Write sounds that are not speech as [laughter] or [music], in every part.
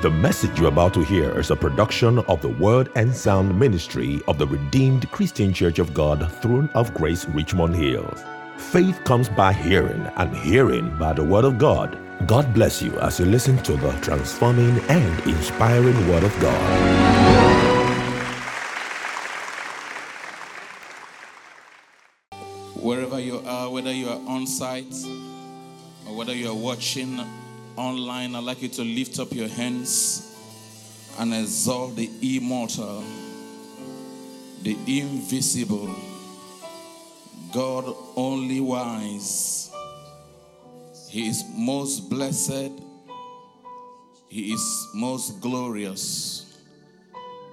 The message you're about to hear is a production of the Word and Sound Ministry of the Redeemed Christian Church of God, Throne of Grace, Richmond Hills. Faith comes by hearing, and hearing by the Word of God. God bless you as you listen to the transforming and inspiring Word of God. Wherever you are, whether you are on site or whether you are watching online, I'd like you to lift up your hands and exalt the immortal, the invisible, God only wise. He is most blessed, He is most glorious,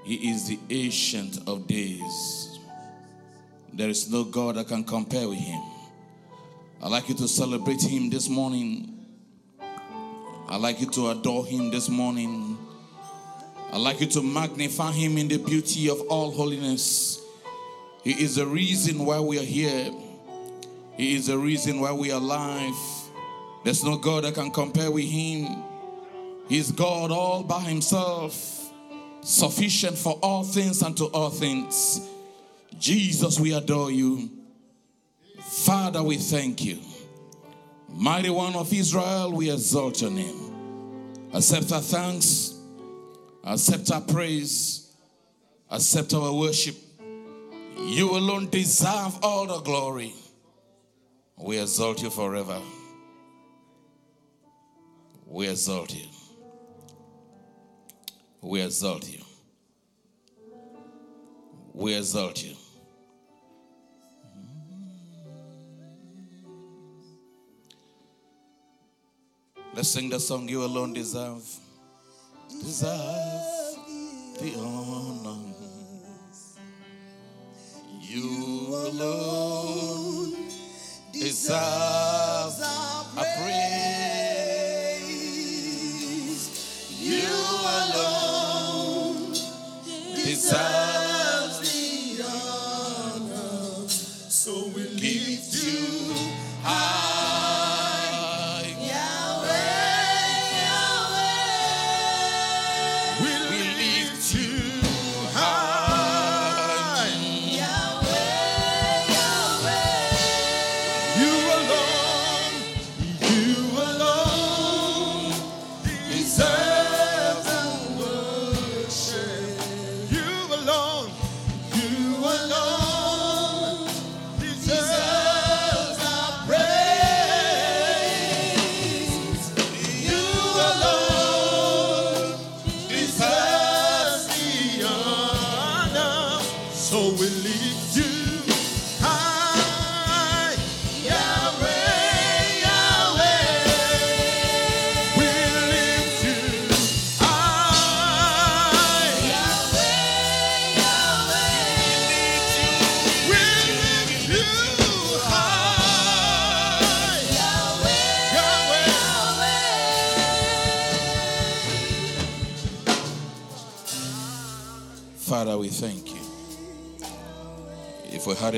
He is the ancient of days. There is no God that can compare with him. I'd like you to celebrate him this morning. I'd like you to adore him this morning. I'd like you to magnify him in the beauty of all holiness. He is the reason why we are here. He is the reason why we are alive. There's no God that can compare with him. He's God all by himself, sufficient for all things and to all things. Jesus, we adore you. Father, we thank you. Mighty one of Israel, we exalt your name. Accept our thanks, accept our praise, accept our worship. You alone deserve all the glory. We exalt you forever. We exalt you. We exalt you. We exalt you. Let's sing the song you alone deserve. Deserve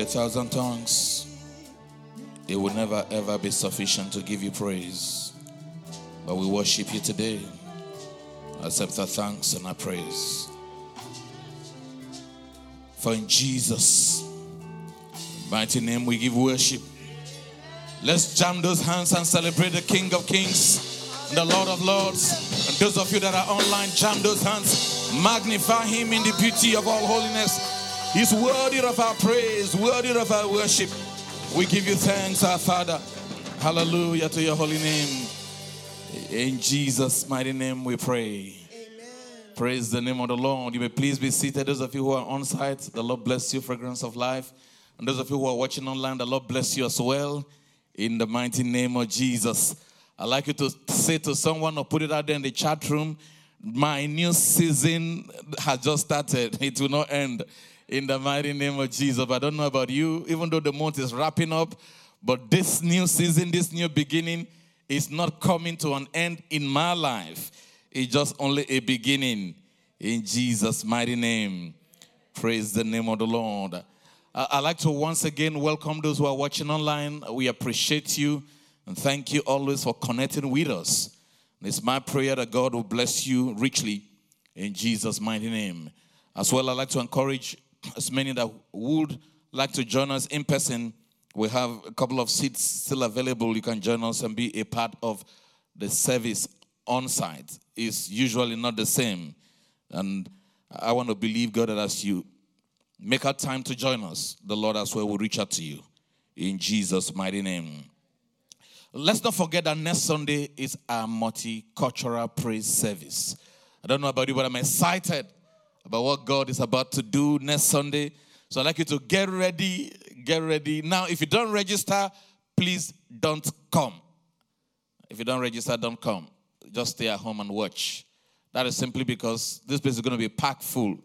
thousand tongues, it will never ever be sufficient to give you praise. But we worship you today. Accept our thanks and our praise. For in Jesus' mighty name we give worship. Let's jam those hands and celebrate the King of Kings and the Lord of Lords. And those of you that are online, jam those hands. Magnify him in the beauty of all holiness. He's worthy of our praise, worthy of our worship. We give you thanks, our Father. Hallelujah to your holy name. In Jesus' mighty name we pray. Amen. Praise the name of the Lord. You may please be seated. Those of you who are on site, the Lord bless you, fragrance of life. And those of you who are watching online, the Lord bless you as well. In the mighty name of Jesus. I'd like you to say to someone or put it out there in the chat room my new season has just started. It will not end in the mighty name of Jesus. I don't know about you, even though the month is wrapping up, but this new season, this new beginning is not coming to an end in my life. It's just only a beginning in Jesus' mighty name. Praise the name of the Lord. I'd like to once again welcome those who are watching online. We appreciate you and thank you always for connecting with us. It's my prayer that God will bless you richly in Jesus' mighty name. As well, I'd like to encourage as many that would like to join us in person. We have a couple of seats still available. You can join us and be a part of the service on site. It's usually not the same. And I want to believe God that as you make out time to join us, the Lord as well will reach out to you in Jesus' mighty name. Let's not forget that next Sunday is our multicultural praise service. I don't know about you, but I'm excited about what God is about to do next Sunday. So I'd like you to get ready, get ready. Now, if you don't register, please don't come. If you don't register, don't come. Just stay at home and watch. That is simply because this place is going to be packed full.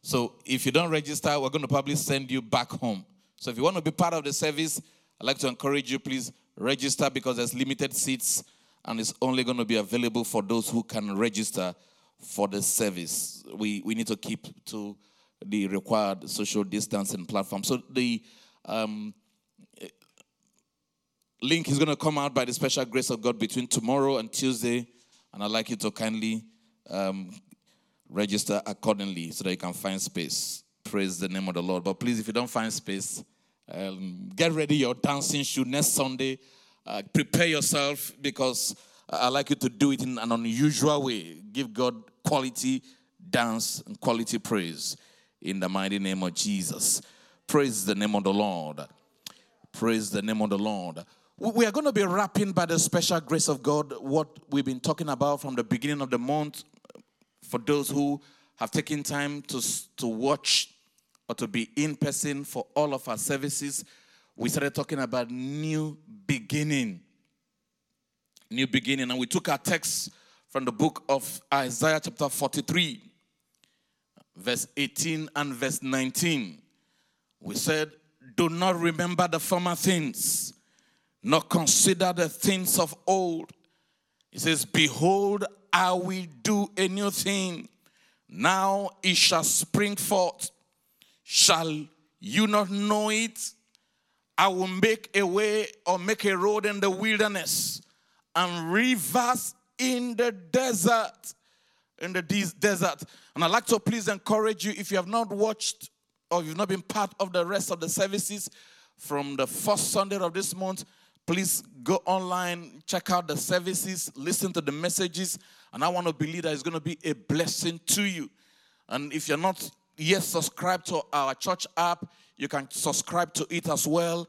So if you don't register, we're going to probably send you back home. So if you want to be part of the service, I'd like to encourage you, please register because there's limited seats and it's only going to be available for those who can register for the service. We, we need to keep to the required social distancing platform. So the um, link is going to come out by the special grace of God between tomorrow and Tuesday, and I'd like you to kindly um, register accordingly so that you can find space. Praise the name of the Lord. But please, if you don't find space, um, get ready your dancing shoe next Sunday. Uh, prepare yourself because I'd like you to do it in an unusual way. Give God quality dance and quality praise in the mighty name of Jesus. Praise the name of the Lord. Praise the name of the Lord. We are going to be wrapping by the special grace of God what we've been talking about from the beginning of the month. For those who have taken time to, to watch or to be in person for all of our services, we started talking about new beginning. New beginning. And we took our text from the book of Isaiah, chapter 43, verse 18 and verse 19. We said, Do not remember the former things, nor consider the things of old. He says, Behold, I will do a new thing. Now it shall spring forth. Shall you not know it? I will make a way or make a road in the wilderness and rivers in the desert. In the desert. And I'd like to please encourage you if you have not watched or you've not been part of the rest of the services from the first Sunday of this month, please go online, check out the services, listen to the messages, and I want to believe that it's going to be a blessing to you. And if you're not yet subscribed to our church app, you can subscribe to it as well.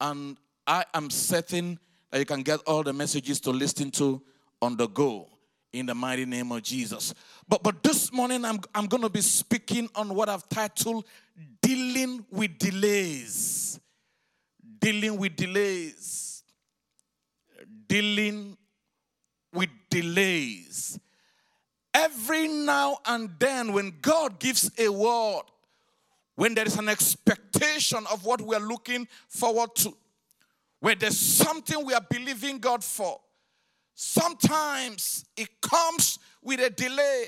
And I am certain that you can get all the messages to listen to on the go in the mighty name of Jesus. But but this morning I'm I'm going to be speaking on what I've titled dealing with delays. Dealing with delays. Dealing with delays. Every now and then when God gives a word, when there is an expectation of what we're looking forward to, where there's something we are believing God for, Sometimes it comes with a delay.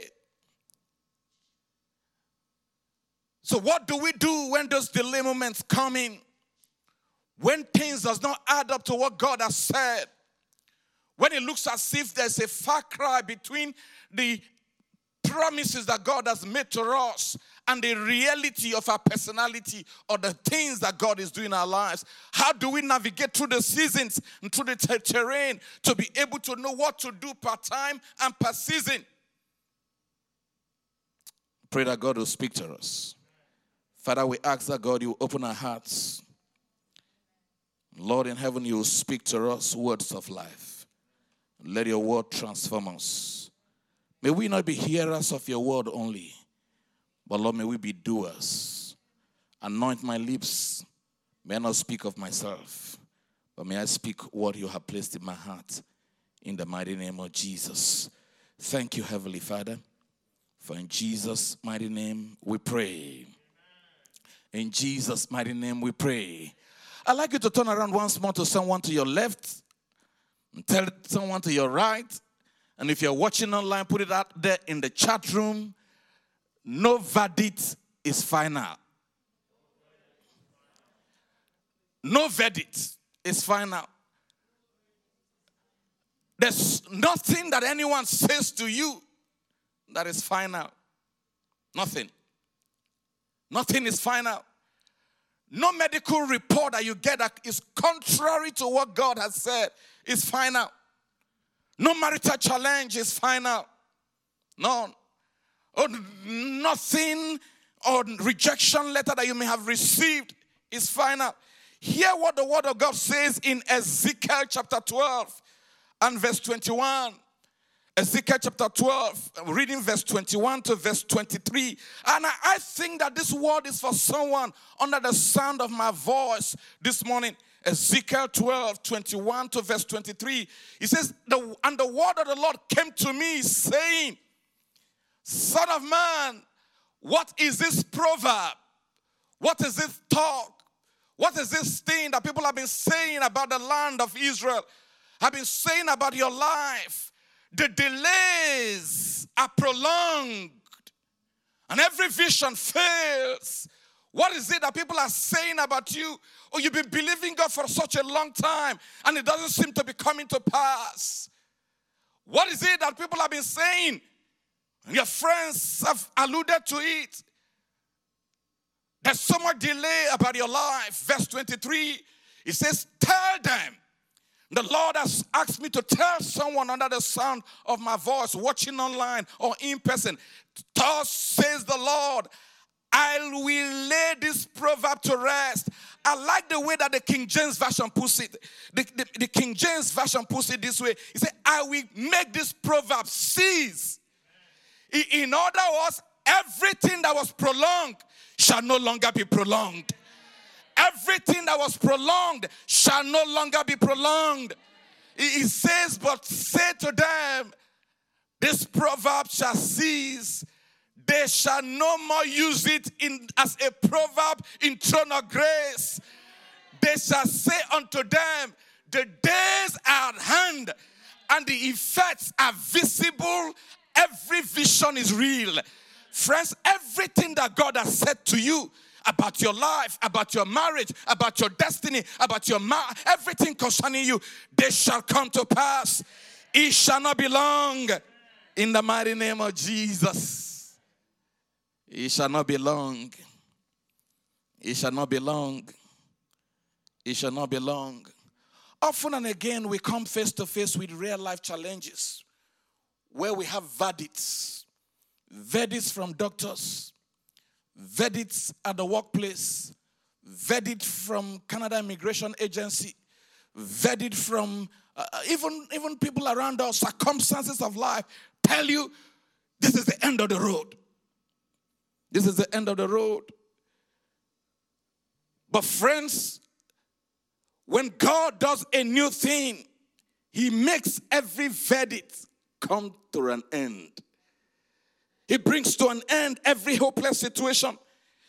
So what do we do when those delay moments come in? When things does not add up to what God has said. When it looks as if there's a far cry between the promises that God has made to us and the reality of our personality or the things that God is doing in our lives. How do we navigate through the seasons and through the ter- terrain to be able to know what to do per time and per season? Pray that God will speak to us. Father, we ask that God, you open our hearts. Lord in heaven, you will speak to us words of life. Let your word transform us. May we not be hearers of your word only but Lord, may we be doers. Anoint my lips. May I not speak of myself, but may I speak what you have placed in my heart in the mighty name of Jesus. Thank you, Heavenly Father, for in Jesus' mighty name we pray. In Jesus' mighty name we pray. I'd like you to turn around once more to someone to your left and tell someone to your right. And if you're watching online, put it out there in the chat room no verdict is final. No verdict is final. There's nothing that anyone says to you that is final. Nothing. Nothing is final. No medical report that you get that is contrary to what God has said is final. No marital challenge is final. None. Or oh, nothing or rejection letter that you may have received is final. Hear what the word of God says in Ezekiel chapter 12 and verse 21. Ezekiel chapter 12, reading verse 21 to verse 23. And I, I, think that this word is for someone under the sound of my voice this morning. Ezekiel 12, 21 to verse 23. He says, the, And the word of the Lord came to me, saying, Son of man, what is this proverb? What is this talk? What is this thing that people have been saying about the land of Israel? Have been saying about your life? The delays are prolonged, and every vision fails. What is it that people are saying about you? Or you've been believing God for such a long time and it doesn't seem to be coming to pass. What is it that people have been saying? Your friends have alluded to it. There's so much delay about your life. Verse 23, it says, Tell them. The Lord has asked me to tell someone under the sound of my voice, watching online or in person. Thus says the Lord, I will lay this proverb to rest. I like the way that the King James Version puts it. The, the, the King James Version puts it this way. He said, I will make this proverb cease. In other words, everything that was prolonged shall no longer be prolonged. Everything that was prolonged shall no longer be prolonged. He says, But say to them, this proverb shall cease they shall no more use it in, as a proverb in throne of grace. They shall say unto them, The days are at hand, and the effects are visible. Every vision is real. Friends, everything that God has said to you about your life, about your marriage, about your destiny, about your ma- everything concerning you, they shall come to pass. It shall not be long. In the mighty name of Jesus. It shall not be long. It shall not be long. It shall not be long. Often and again, we come face to face with real life challenges where we have verdicts verdicts from doctors, verdicts at the workplace, verdict from Canada Immigration Agency, verdict from uh, even, even people around us, circumstances of life tell you this is the end of the road. This is the end of the road. But, friends, when God does a new thing, He makes every verdict come to an end. He brings to an end every hopeless situation.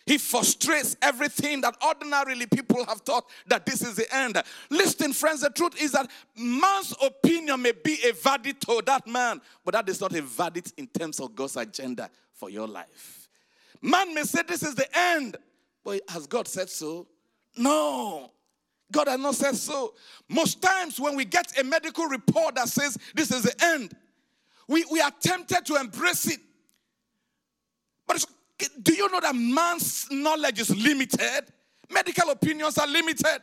He frustrates everything that ordinarily people have thought that this is the end. Listen, friends, the truth is that man's opinion may be a verdict to that man, but that is not a verdict in terms of God's agenda for your life. Man may say this is the end, but has God said so? No. God has not said so. Most times, when we get a medical report that says this is the end, we, we are tempted to embrace it. But do you know that man's knowledge is limited? Medical opinions are limited,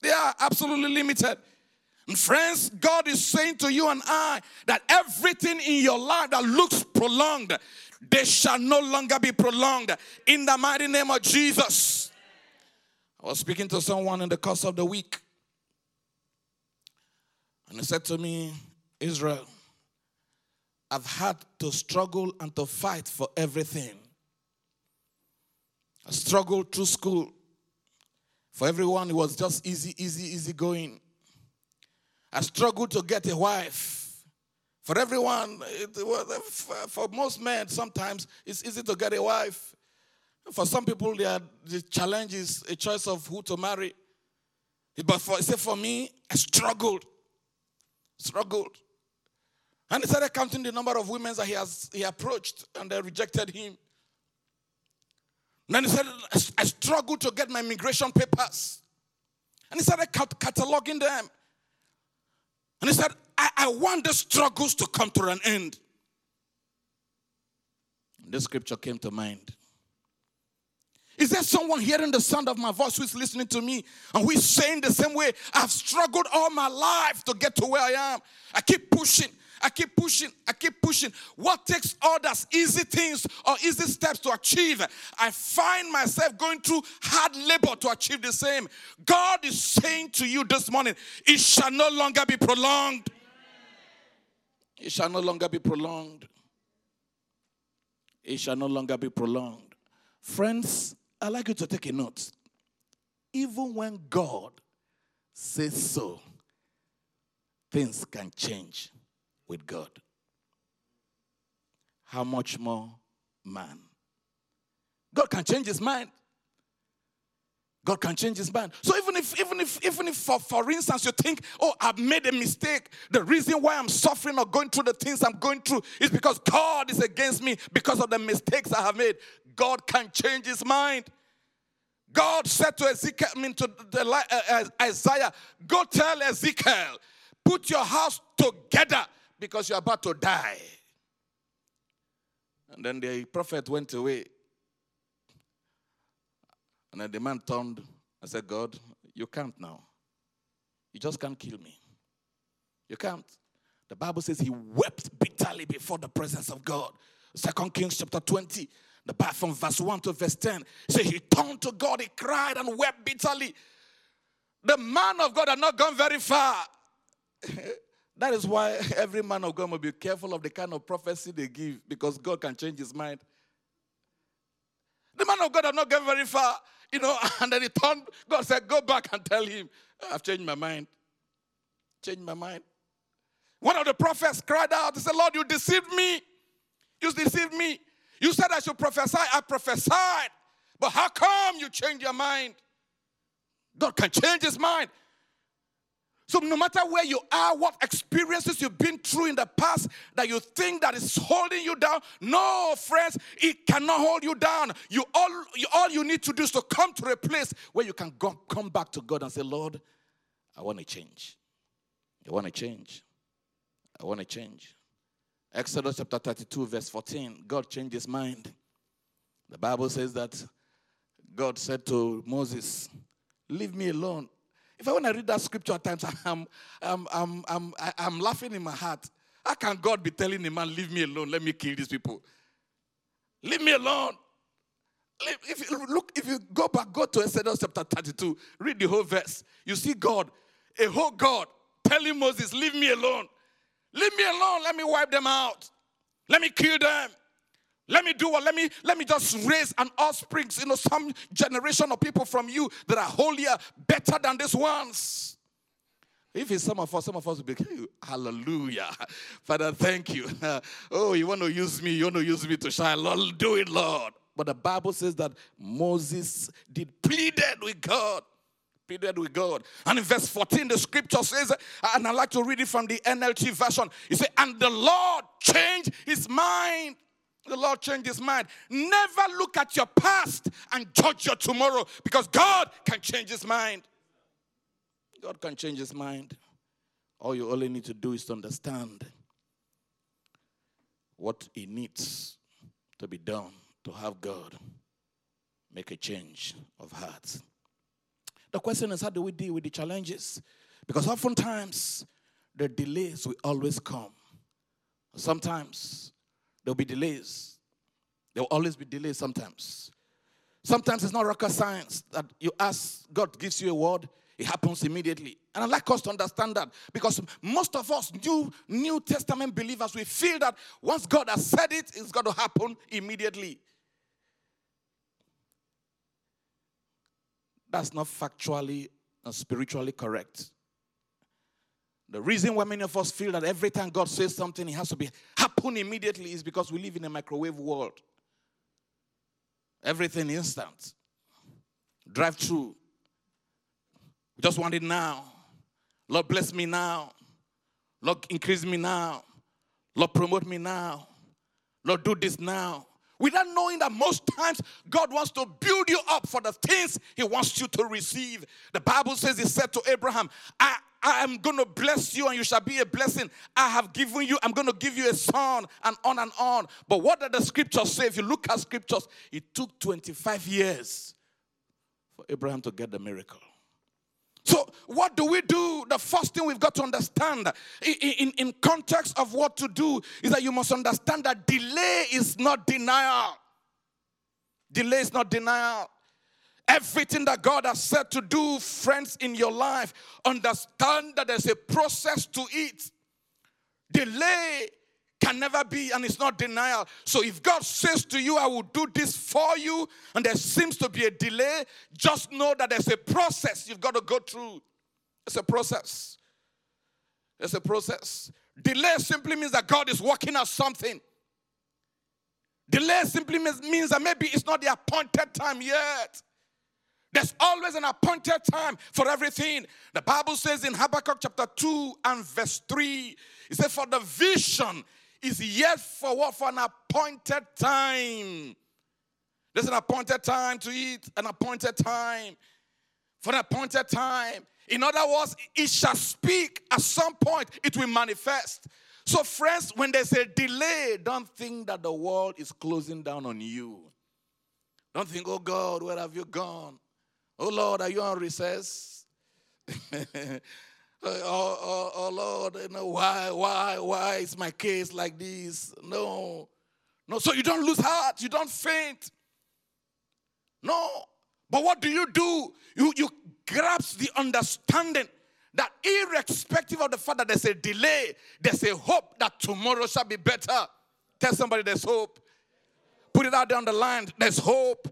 they are absolutely limited. And friends, God is saying to you and I that everything in your life that looks prolonged, they shall no longer be prolonged in the mighty name of Jesus. I was speaking to someone in the course of the week, and he said to me, Israel, I've had to struggle and to fight for everything. I struggled through school. For everyone, it was just easy, easy, easy going. I struggled to get a wife. For everyone, it, for most men, sometimes it's easy to get a wife. For some people, the challenge is a choice of who to marry. But for, say for me, I struggled. Struggled. And he started counting the number of women that he has he approached and they rejected him. Then he said, I struggled to get my immigration papers. And he started cataloging them. And he said, I, I want the struggles to come to an end. This scripture came to mind. Is there someone hearing the sound of my voice who is listening to me and who is saying the same way? I've struggled all my life to get to where I am. I keep pushing. I keep pushing, I keep pushing. What takes others easy things or easy steps to achieve? I find myself going through hard labor to achieve the same. God is saying to you this morning, it shall no longer be prolonged. It shall no longer be prolonged. It shall no longer be prolonged. Friends, I'd like you to take a note. Even when God says so, things can change with God. How much more man? God can change his mind. God can change his mind. So even if, even if, even if for, for instance, you think, oh, I've made a mistake. The reason why I'm suffering or going through the things I'm going through is because God is against me because of the mistakes I have made. God can change his mind. God said to Ezekiel, I mean to the, uh, uh, Isaiah, go tell Ezekiel, put your house together because you're about to die. And then the prophet went away. And then the man turned and said, God, you can't now. You just can't kill me. You can't. The Bible says he wept bitterly before the presence of God. Second Kings chapter 20, the part from verse 1 to verse 10. Say he turned to God, he cried and wept bitterly. The man of God had not gone very far. [laughs] That is why every man of God must be careful of the kind of prophecy they give because God can change his mind. The man of God had not gone very far, you know, [laughs] and then he turned. God said, Go back and tell him, I've changed my mind. Changed my mind. One of the prophets cried out, He said, Lord, you deceived me. You deceived me. You said I should prophesy. I prophesied. But how come you change your mind? God can change his mind. So no matter where you are, what experiences you've been through in the past that you think that is holding you down, no, friends, it cannot hold you down. You all, you, all you need to do is to come to a place where you can go, come back to God and say, Lord, I want to change. I want to change. I want to change. Exodus chapter 32, verse 14. God changed his mind. The Bible says that God said to Moses, Leave me alone. If I want to read that scripture at times, [laughs] I'm, I'm, I'm, I'm, I'm laughing in my heart. How can God be telling a man, leave me alone, let me kill these people? Leave me alone. If you look, if you go back, go to Exodus chapter 32, read the whole verse. You see God, a whole God, telling Moses, leave me alone. Leave me alone. Let me wipe them out. Let me kill them. Let me do what? Let me let me just raise an offspring, you know, some generation of people from you that are holier, better than these ones. If it's some of us, some of us will be, hey, hallelujah. Father, thank you. [laughs] oh, you want to use me, you want to use me to shine. Lord, do it, Lord. But the Bible says that Moses did pleaded with God. Pleaded with God. And in verse 14, the scripture says, and I like to read it from the NLT version. He said, And the Lord changed his mind the Lord changed his mind. Never look at your past and judge your tomorrow because God can change his mind. God can change his mind. All you only need to do is to understand what it needs to be done to have God make a change of heart. The question is how do we deal with the challenges? Because oftentimes the delays will always come. Sometimes There'll be delays. There will always be delays sometimes. Sometimes it's not rocket science that you ask, God gives you a word, it happens immediately. And I'd like us to understand that because most of us, New, New Testament believers, we feel that once God has said it, it's going to happen immediately. That's not factually and spiritually correct. The reason why many of us feel that every time God says something, it has to be happen immediately is because we live in a microwave world. Everything instant. Drive through. We just want it now. Lord, bless me now. Lord, increase me now. Lord, promote me now. Lord, do this now. Without knowing that most times God wants to build you up for the things He wants you to receive. The Bible says He said to Abraham, I I am going to bless you and you shall be a blessing. I have given you, I'm going to give you a son, and on and on. But what did the scriptures say? If you look at scriptures, it took 25 years for Abraham to get the miracle. So, what do we do? The first thing we've got to understand in, in, in, context of what to do is that you must understand that delay is not denial. Delay is not denial. Everything that God has said to do, friends, in your life, understand that there's a process to it. Delay can never be, and it's not denial. So if God says to you, I will do this for you, and there seems to be a delay, just know that there's a process you've got to go through. It's a process. It's a process. Delay simply means that God is working out something. Delay simply means, means that maybe it's not the appointed time yet. There's always an appointed time for everything. The Bible says in Habakkuk chapter 2 and verse 3, it says, For the vision is yet for what? For an appointed time. There's an appointed time to eat, an appointed time. For an appointed time. In other words, it shall speak at some point, it will manifest. So, friends, when there's a delay, don't think that the world is closing down on you. Don't think, oh God, where have you gone? Oh Lord, are you on recess? [laughs] Oh, oh, oh, oh, Lord, you know, why, why, why is my case like this? No. No, so you don't lose heart, you don't faint. No. But what do you do? You, you grasp the understanding that irrespective of the fact that there's a delay, there's a hope that tomorrow shall be better. Tell somebody there's hope. Put it out there on the line. There's hope.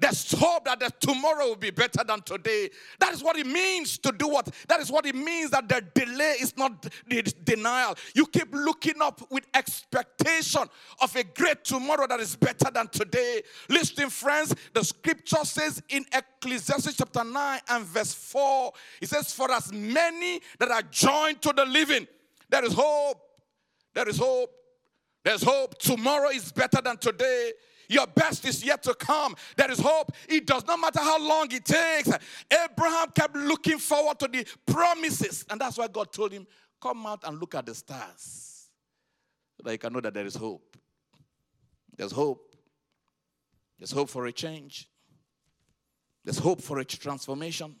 There's hope that the tomorrow will be better than today. That is what it means to do what? That is what it means that the delay is not the denial. You keep looking up with expectation of a great tomorrow that is better than today. Listen, friends, the scripture says in Ecclesiastes chapter 9 and verse 4, it says, For as many that are joined to the living, there is hope. There is hope. There's hope. Tomorrow is better than today. Your best is yet to come. There is hope. It does not matter how long it takes. Abraham kept looking forward to the promises. And that's why God told him, Come out and look at the stars. So that you can know that there is hope. There's hope. There's hope for a change. There's hope for a transformation.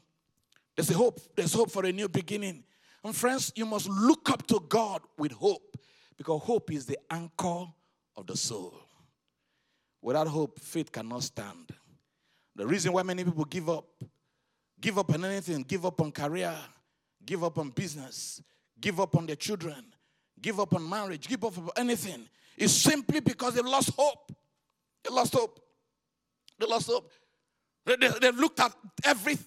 There's a hope. There's hope for a new beginning. And friends, you must look up to God with hope because hope is the anchor of the soul. Without hope, faith cannot stand. The reason why many people give up, give up on anything, give up on career, give up on business, give up on their children, give up on marriage, give up on anything, is simply because they've lost hope. They lost hope. They lost hope. They, they, they've looked at every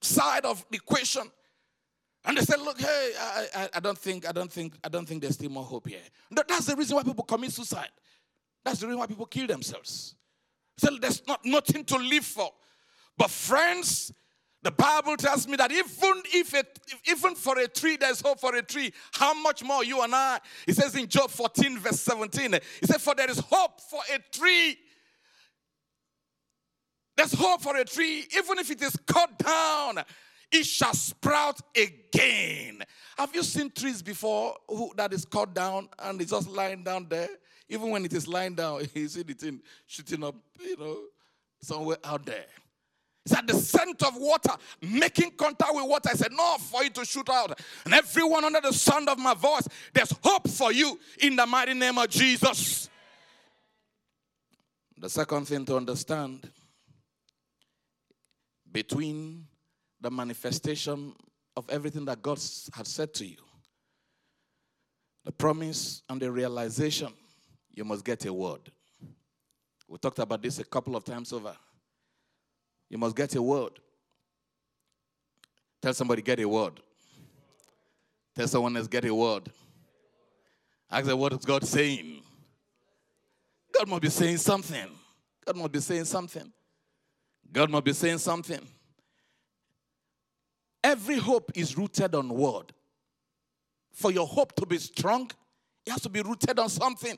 side of the equation. And they said, "Look, hey, I, I, I, don't think, I don't think, I don't think there's still more hope here." That's the reason why people commit suicide. That's the reason why people kill themselves. So there's not nothing to live for. But friends, the Bible tells me that even if it, even for a tree there's hope for a tree, how much more you and I? It says in Job 14 verse 17. It says, "For there is hope for a tree." There's hope for a tree, even if it is cut down, it shall sprout again. Have you seen trees before who, that is cut down and it's just lying down there? Even when it is lying down, [laughs] you see the thing shooting up, you know, somewhere out there. It's at the scent of water, making contact with water. I said, No, for you to shoot out. And everyone under the sound of my voice, there's hope for you in the mighty name of Jesus. The second thing to understand between the manifestation of everything that God has said to you, the promise and the realization you must get a word. We talked about this a couple of times over. You must get a word. Tell somebody, get a word. Tell someone else, get a word. Ask them, what is God saying? God must be saying something. God must be saying something. God must be saying something. Every hope is rooted on word. For your hope to be strong, it has to be rooted on something.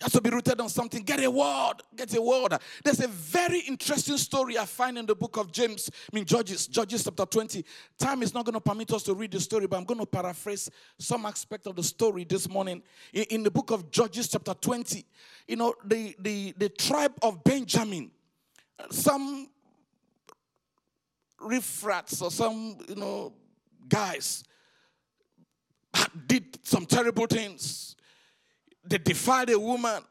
Has to be rooted on something. Get a word. Get a word. There's a very interesting story I find in the book of James, I mean Judges, Judges chapter 20. Time is not going to permit us to read the story, but I'm going to paraphrase some aspect of the story this morning. In, in the book of Judges chapter 20, you know, the, the, the tribe of Benjamin, some riffrats or some, you know, guys did some terrible things they defied a woman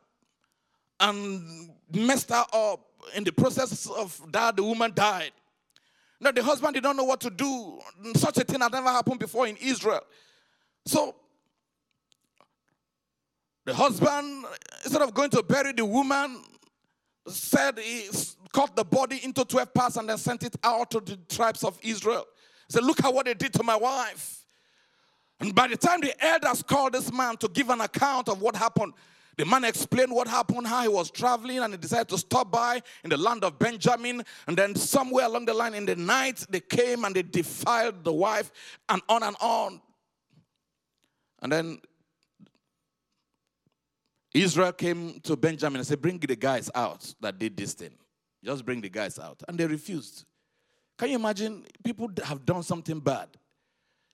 and messed her up. In the process of that, the woman died. Now, the husband did not know what to do. Such a thing had never happened before in Israel. So, the husband, instead of going to bury the woman, said he cut the body into 12 parts and then sent it out to the tribes of Israel. He said, Look at what they did to my wife. And by the time the elders called this man to give an account of what happened, the man explained what happened, how he was traveling, and he decided to stop by in the land of Benjamin. And then, somewhere along the line in the night, they came and they defiled the wife, and on and on. And then Israel came to Benjamin and said, Bring the guys out that did this thing. Just bring the guys out. And they refused. Can you imagine? People have done something bad.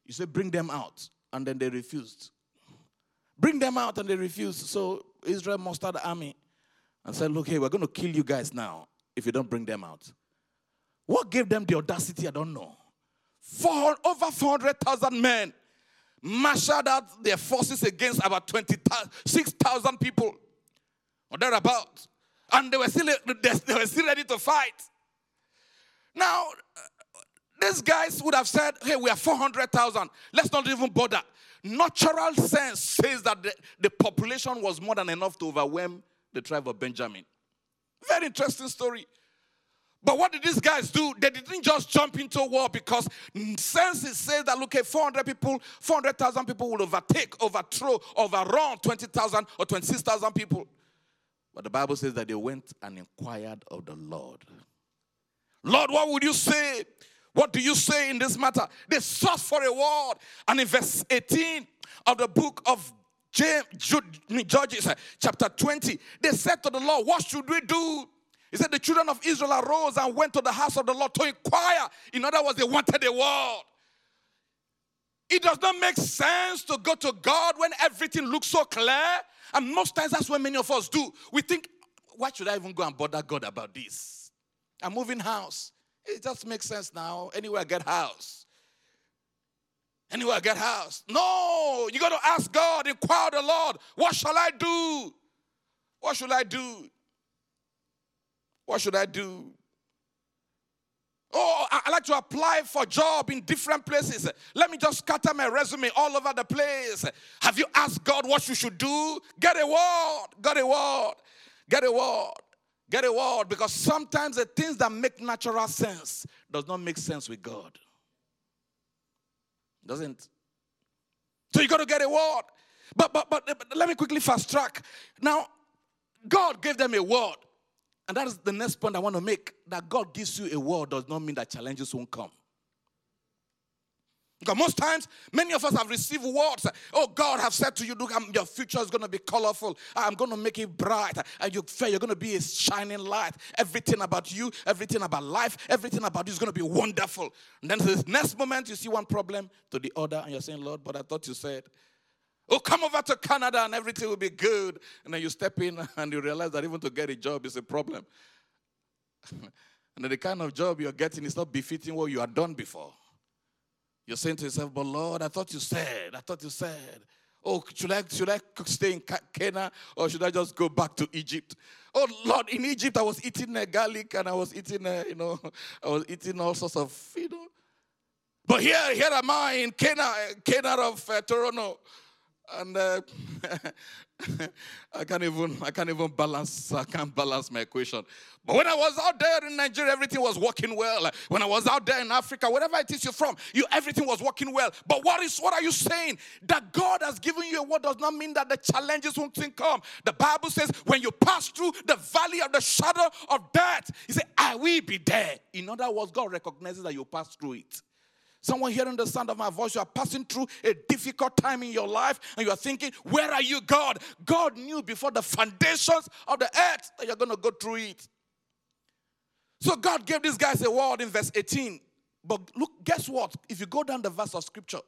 You say, Bring them out and then they refused. Bring them out, and they refused. So Israel mustered the army and said, Look, hey, we're going to kill you guys now if you don't bring them out. What gave them the audacity? I don't know. Four, over 400,000 men marshaled out their forces against about 26,000 people or thereabouts. And they were, still, they were still ready to fight. Now, these guys would have said, hey, we are 400,000. Let's not even bother. Natural sense says that the, the population was more than enough to overwhelm the tribe of Benjamin. Very interesting story. But what did these guys do? They didn't just jump into war because sense says that look at 400 people, 400,000 people will overtake, overthrow, overrun 20,000 or 26,000 people. But the Bible says that they went and inquired of the Lord. Lord, what would you say what do you say in this matter? They sought for a word. And in verse 18 of the book of James, Judges, uh, chapter 20, they said to the Lord, What should we do? He said, The children of Israel arose and went to the house of the Lord to inquire. In other words, they wanted a word. It does not make sense to go to God when everything looks so clear. And most times that's what many of us do. We think, why should I even go and bother God about this? I'm moving house. It just makes sense now. Anywhere I get house. Anywhere I get house. No, you got to ask God, inquire the Lord. What shall I do? What should I do? What should I do? Oh, I like to apply for job in different places. Let me just scatter my resume all over the place. Have you asked God what you should do? Get a word. Get a word. Get a word. Get a word because sometimes the things that make natural sense does not make sense with God. Doesn't. So you got to get a word. But, but but but let me quickly fast track. Now, God gave them a word. And that is the next point I want to make. That God gives you a word does not mean that challenges won't come. Because most times, many of us have received words. Oh, God have said to you, look, I'm, your future is going to be colorful. I'm going to make it bright. And you, you're going to be a shining light. Everything about you, everything about life, everything about you is going to be wonderful. And then the next moment, you see one problem to the other, and you're saying, Lord, but I thought you said, Oh, come over to Canada and everything will be good. And then you step in [laughs] and you realize that even to get a job is a problem. [laughs] and the kind of job you're getting is not befitting what you had done before. You're saying to yourself, but Lord, I thought you said, I thought you said, oh, should I, should I stay in Canaan or should I just go back to Egypt? Oh, Lord, in Egypt I was eating uh, garlic and I was eating, uh, you know, [laughs] I was eating all sorts of, you know. But here, here am I in Canaan, Canaan of uh, Toronto and uh, [laughs] I can't even I can't even balance I can't balance my equation. But when I was out there in Nigeria, everything was working well. When I was out there in Africa, wherever it is you're from, you everything was working well. But what is what are you saying? That God has given you a word does not mean that the challenges won't come. The Bible says when you pass through the valley of the shadow of death, He said, "I will be there." In other words, God recognizes that you pass through it. Someone hearing the sound of my voice, you are passing through a difficult time in your life and you are thinking, Where are you, God? God knew before the foundations of the earth that you're going to go through it. So God gave these guys a word in verse 18. But look, guess what? If you go down the verse of scripture,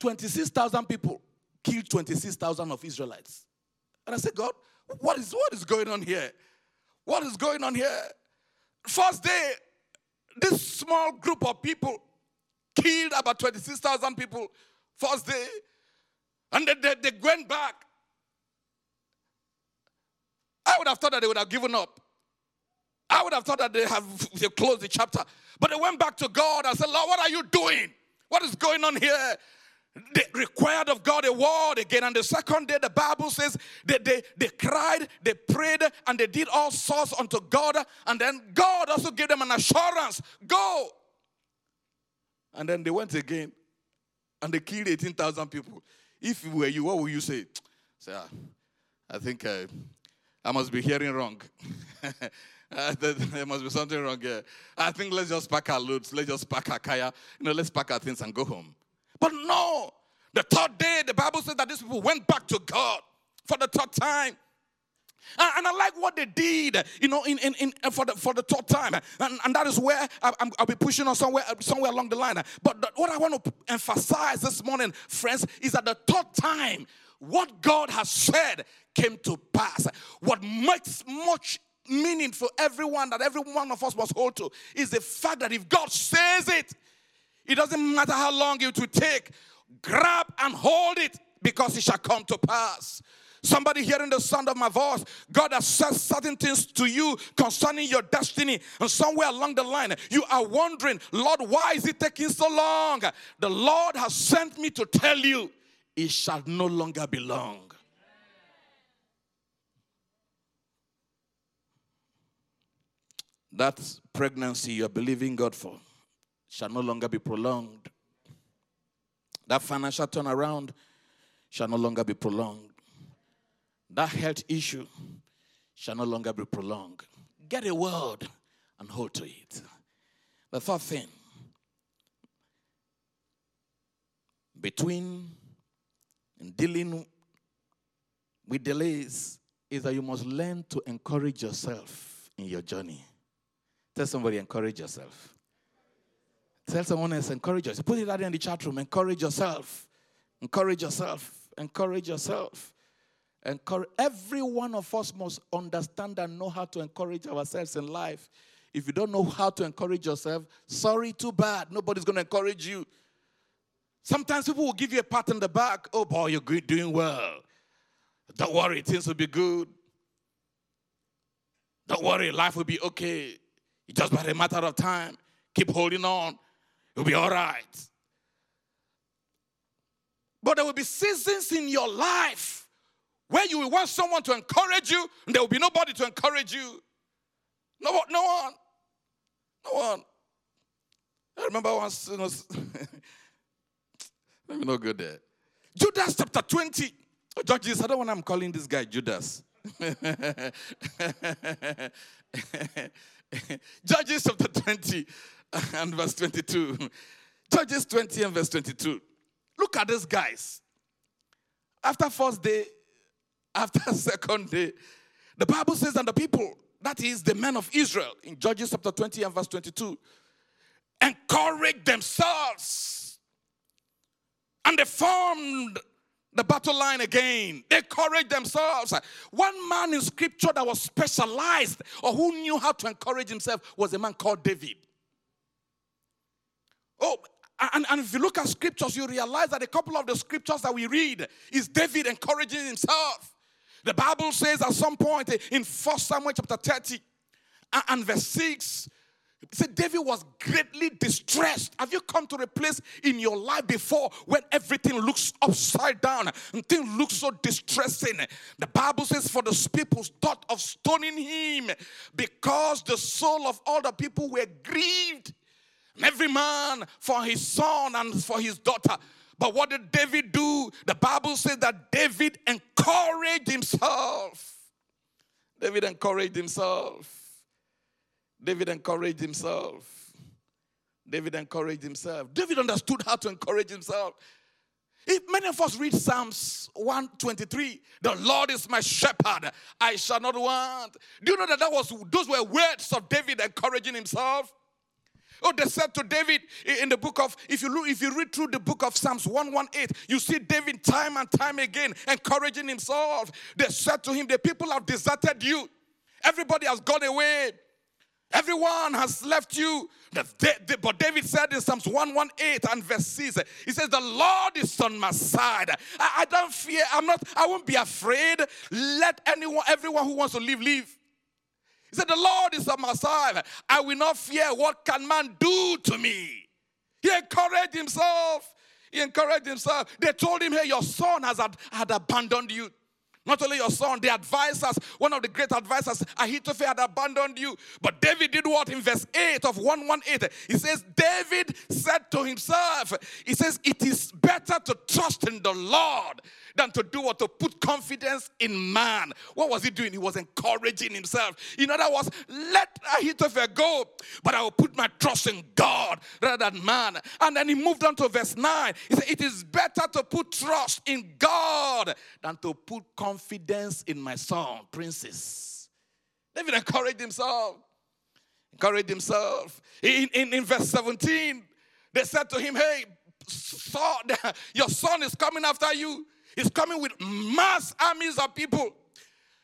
26,000 people killed 26,000 of Israelites. And I said, God, what is, what is going on here? What is going on here? First day, this small group of people killed about 26,000 people first day. And they, they, they went back. I would have thought that they would have given up. I would have thought that they have they closed the chapter. But they went back to God and said, Lord, what are you doing? What is going on here? They required of God a word again. And the second day, the Bible says they, they, they cried, they prayed, and they did all sorts unto God. And then God also gave them an assurance go. And then they went again and they killed 18,000 people. If it were you, what would you say? [tsk] Say, ah, I think uh, I must be hearing wrong. [laughs] There must be something wrong here. I think let's just pack our loads. Let's just pack our kaya. You know, let's pack our things and go home. But no, the third day, the Bible says that these people went back to God for the third time. And, I like what they did, you know, in, in, in uh, for the for the third time, and, and that is where I, will be pushing on somewhere somewhere along the line. But what I want to emphasize this morning, friends, is that the third time, what God has said came to pass. What makes much meaning for everyone that every one of us must hold to is the fact that if God says it, it doesn't matter how long it will take. Grab and hold it because it shall come to pass. Somebody hearing the sound of my voice, God has said certain things to you concerning your destiny, and somewhere along the line, you are wondering, Lord, why is it taking so long? The Lord has sent me to tell you, it shall no longer be long. That pregnancy you're believing God for shall no longer be prolonged. That financial turnaround shall no longer be prolonged. That health issue shall no longer be prolonged. Get a word and hold to it. The third thing between dealing with delays is that you must learn to encourage yourself in your journey. Tell somebody, encourage yourself. Tell someone else, encourage yourself. Put it out in the chat room. Encourage yourself. Encourage yourself. Encourage yourself. Encourage. Every one of us must understand and know how to encourage ourselves in life. If you don't know how to encourage yourself, sorry, too bad. Nobody's going to encourage you. Sometimes people will give you a pat on the back. Oh boy, you're doing well. Don't worry, things will be good. Don't worry, life will be okay. It's just a matter of time. Keep holding on. You'll be all right. But there will be seasons in your life where you will want someone to encourage you, and there will be nobody to encourage you. No, no one. No one. I remember once, you know, [laughs] let me not go there. Judas chapter 20. Oh, Judges, I don't want I'm calling this guy Judas. [laughs] Judges chapter 20 [laughs] and verse 22. Judges 20 and verse 22. Look at these guys. After first day, [laughs] after second day, the Bible says, and the people, that is the men of Israel, in Judges chapter 20 and verse 22, encouraged themselves. And they formed the battle line again. They encouraged themselves. One man in scripture that was specialized or who knew how to encourage himself was a man called David. Oh, and, and if you look at scriptures, you realize that a couple of the scriptures that we read is David encouraging himself. The Bible says at some point in First Samuel chapter 30 and verse 6, said David was greatly distressed. Have you come to a place in your life before when everything looks upside down and things look so distressing? The Bible says, For the people thought of stoning him because the soul of all the people were grieved. Every man for his son and for his daughter. But what did David do? The Bible says that David encouraged himself. David encouraged himself. David encouraged himself. David encouraged himself. David understood how to encourage himself. If many of us read Psalms 123, the Lord is my shepherd, I shall not want. Do you know that, that was those were words of David encouraging himself? Oh, they said to David in the book of, if you look, if you read through the book of Psalms 118, you see David time and time again encouraging himself. They said to him, The people have deserted you. Everybody has gone away. Everyone has left you. But David said in Psalms 118 and verse 6, he says, The Lord is on my side. I, don't fear, I'm not, I won't be afraid. Let anyone, everyone who wants to live, live. He said, The Lord is on my side. I will not fear what can man do to me. He encouraged himself. He encouraged himself. They told him, Hey, your son has had, had abandoned you. Not only your son, the advisors, one of the great advisors, Ahithophel had abandoned you. But David did what in verse 8 of 118? He says, David said to himself, He says, It is better to trust in the Lord than to do what? To put confidence in man. What was he doing? He was encouraging himself. In other words, let Ahithophel go, but I will put my trust in God rather than man. And then he moved on to verse 9. He said, It is better to put trust in God than to put confidence in my son, princess. David encouraged himself. Encouraged himself. In, in, in verse 17, they said to him, Hey, son, your son is coming after you. He's coming with mass armies of people.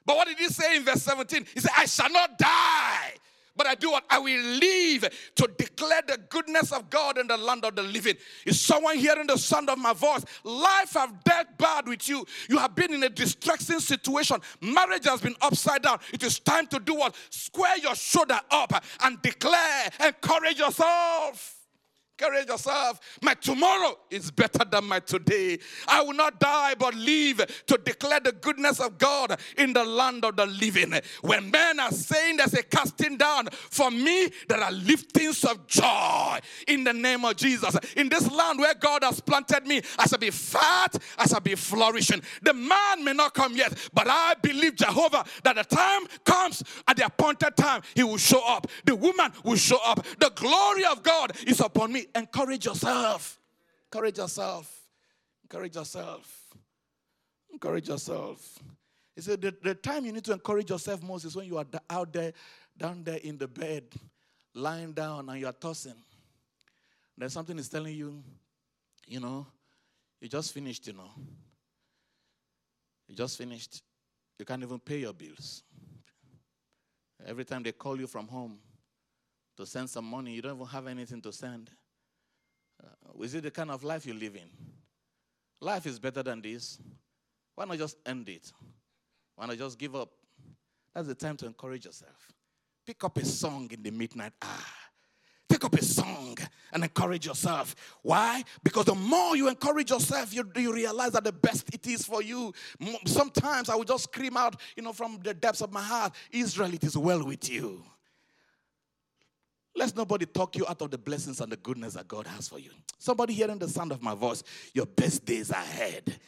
But what did he say in verse 17? He said, I shall not die. But I do what? I will live to declare the goodness of God in the land of the living. Is someone hearing the sound of my voice? Life have dealt bad with you. You have been in a distressing situation. Marriage has been upside down. It is time to do what? Square your shoulder up and declare, encourage yourself. Encourage yourself. My tomorrow is better than my today. I will not die but live to declare the goodness of God in the land of the living. When men are saying there's a casting down, for me, there are liftings of joy in the name of Jesus. In this land where God has planted me, I shall be fat, I shall be flourishing. The man may not come yet, but I believe Jehovah that the time comes at the appointed time, he will show up. The woman will show up. The glory of God is upon me encourage yourself. Encourage yourself. Encourage yourself. Encourage yourself. He said the, the time you need to encourage yourself most is when you are out there, down there in the bed, lying down and you are tossing. Then something is telling you, you know, you just finished, you know. You just finished. You can't even pay your bills. Every time they call you from home to send some money, you don't even have anything to send. Uh, is it the kind of life you live in? Life is better than this. Why not just end it? Why not just give up? That's the time to encourage yourself. Pick up a song in the midnight hour. Pick up a song and encourage yourself. Why? Because the more you encourage yourself, you, you realize that the best it is for you. Sometimes I will just scream out, you know, from the depths of my heart, Israel, it is well with you. Let nobody talk you out of the blessings and the goodness that God has for you. Somebody hearing the sound of my voice, your best days are ahead.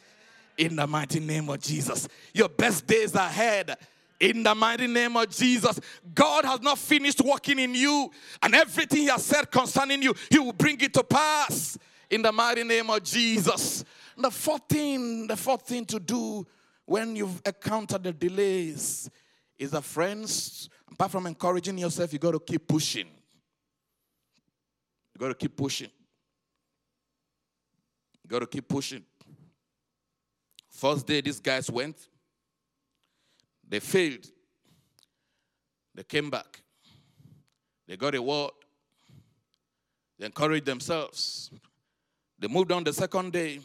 In the mighty name of Jesus. Your best days are ahead. In the mighty name of Jesus. God has not finished working in you, and everything He has said concerning you, He will bring it to pass. In the mighty name of Jesus. The fourth thing, the fourth thing to do when you've encountered the delays is that friends, apart from encouraging yourself, you got to keep pushing. You got to keep pushing. You got to keep pushing. First day, these guys went. They failed. They came back. They got a word. They encouraged themselves. They moved on the second day.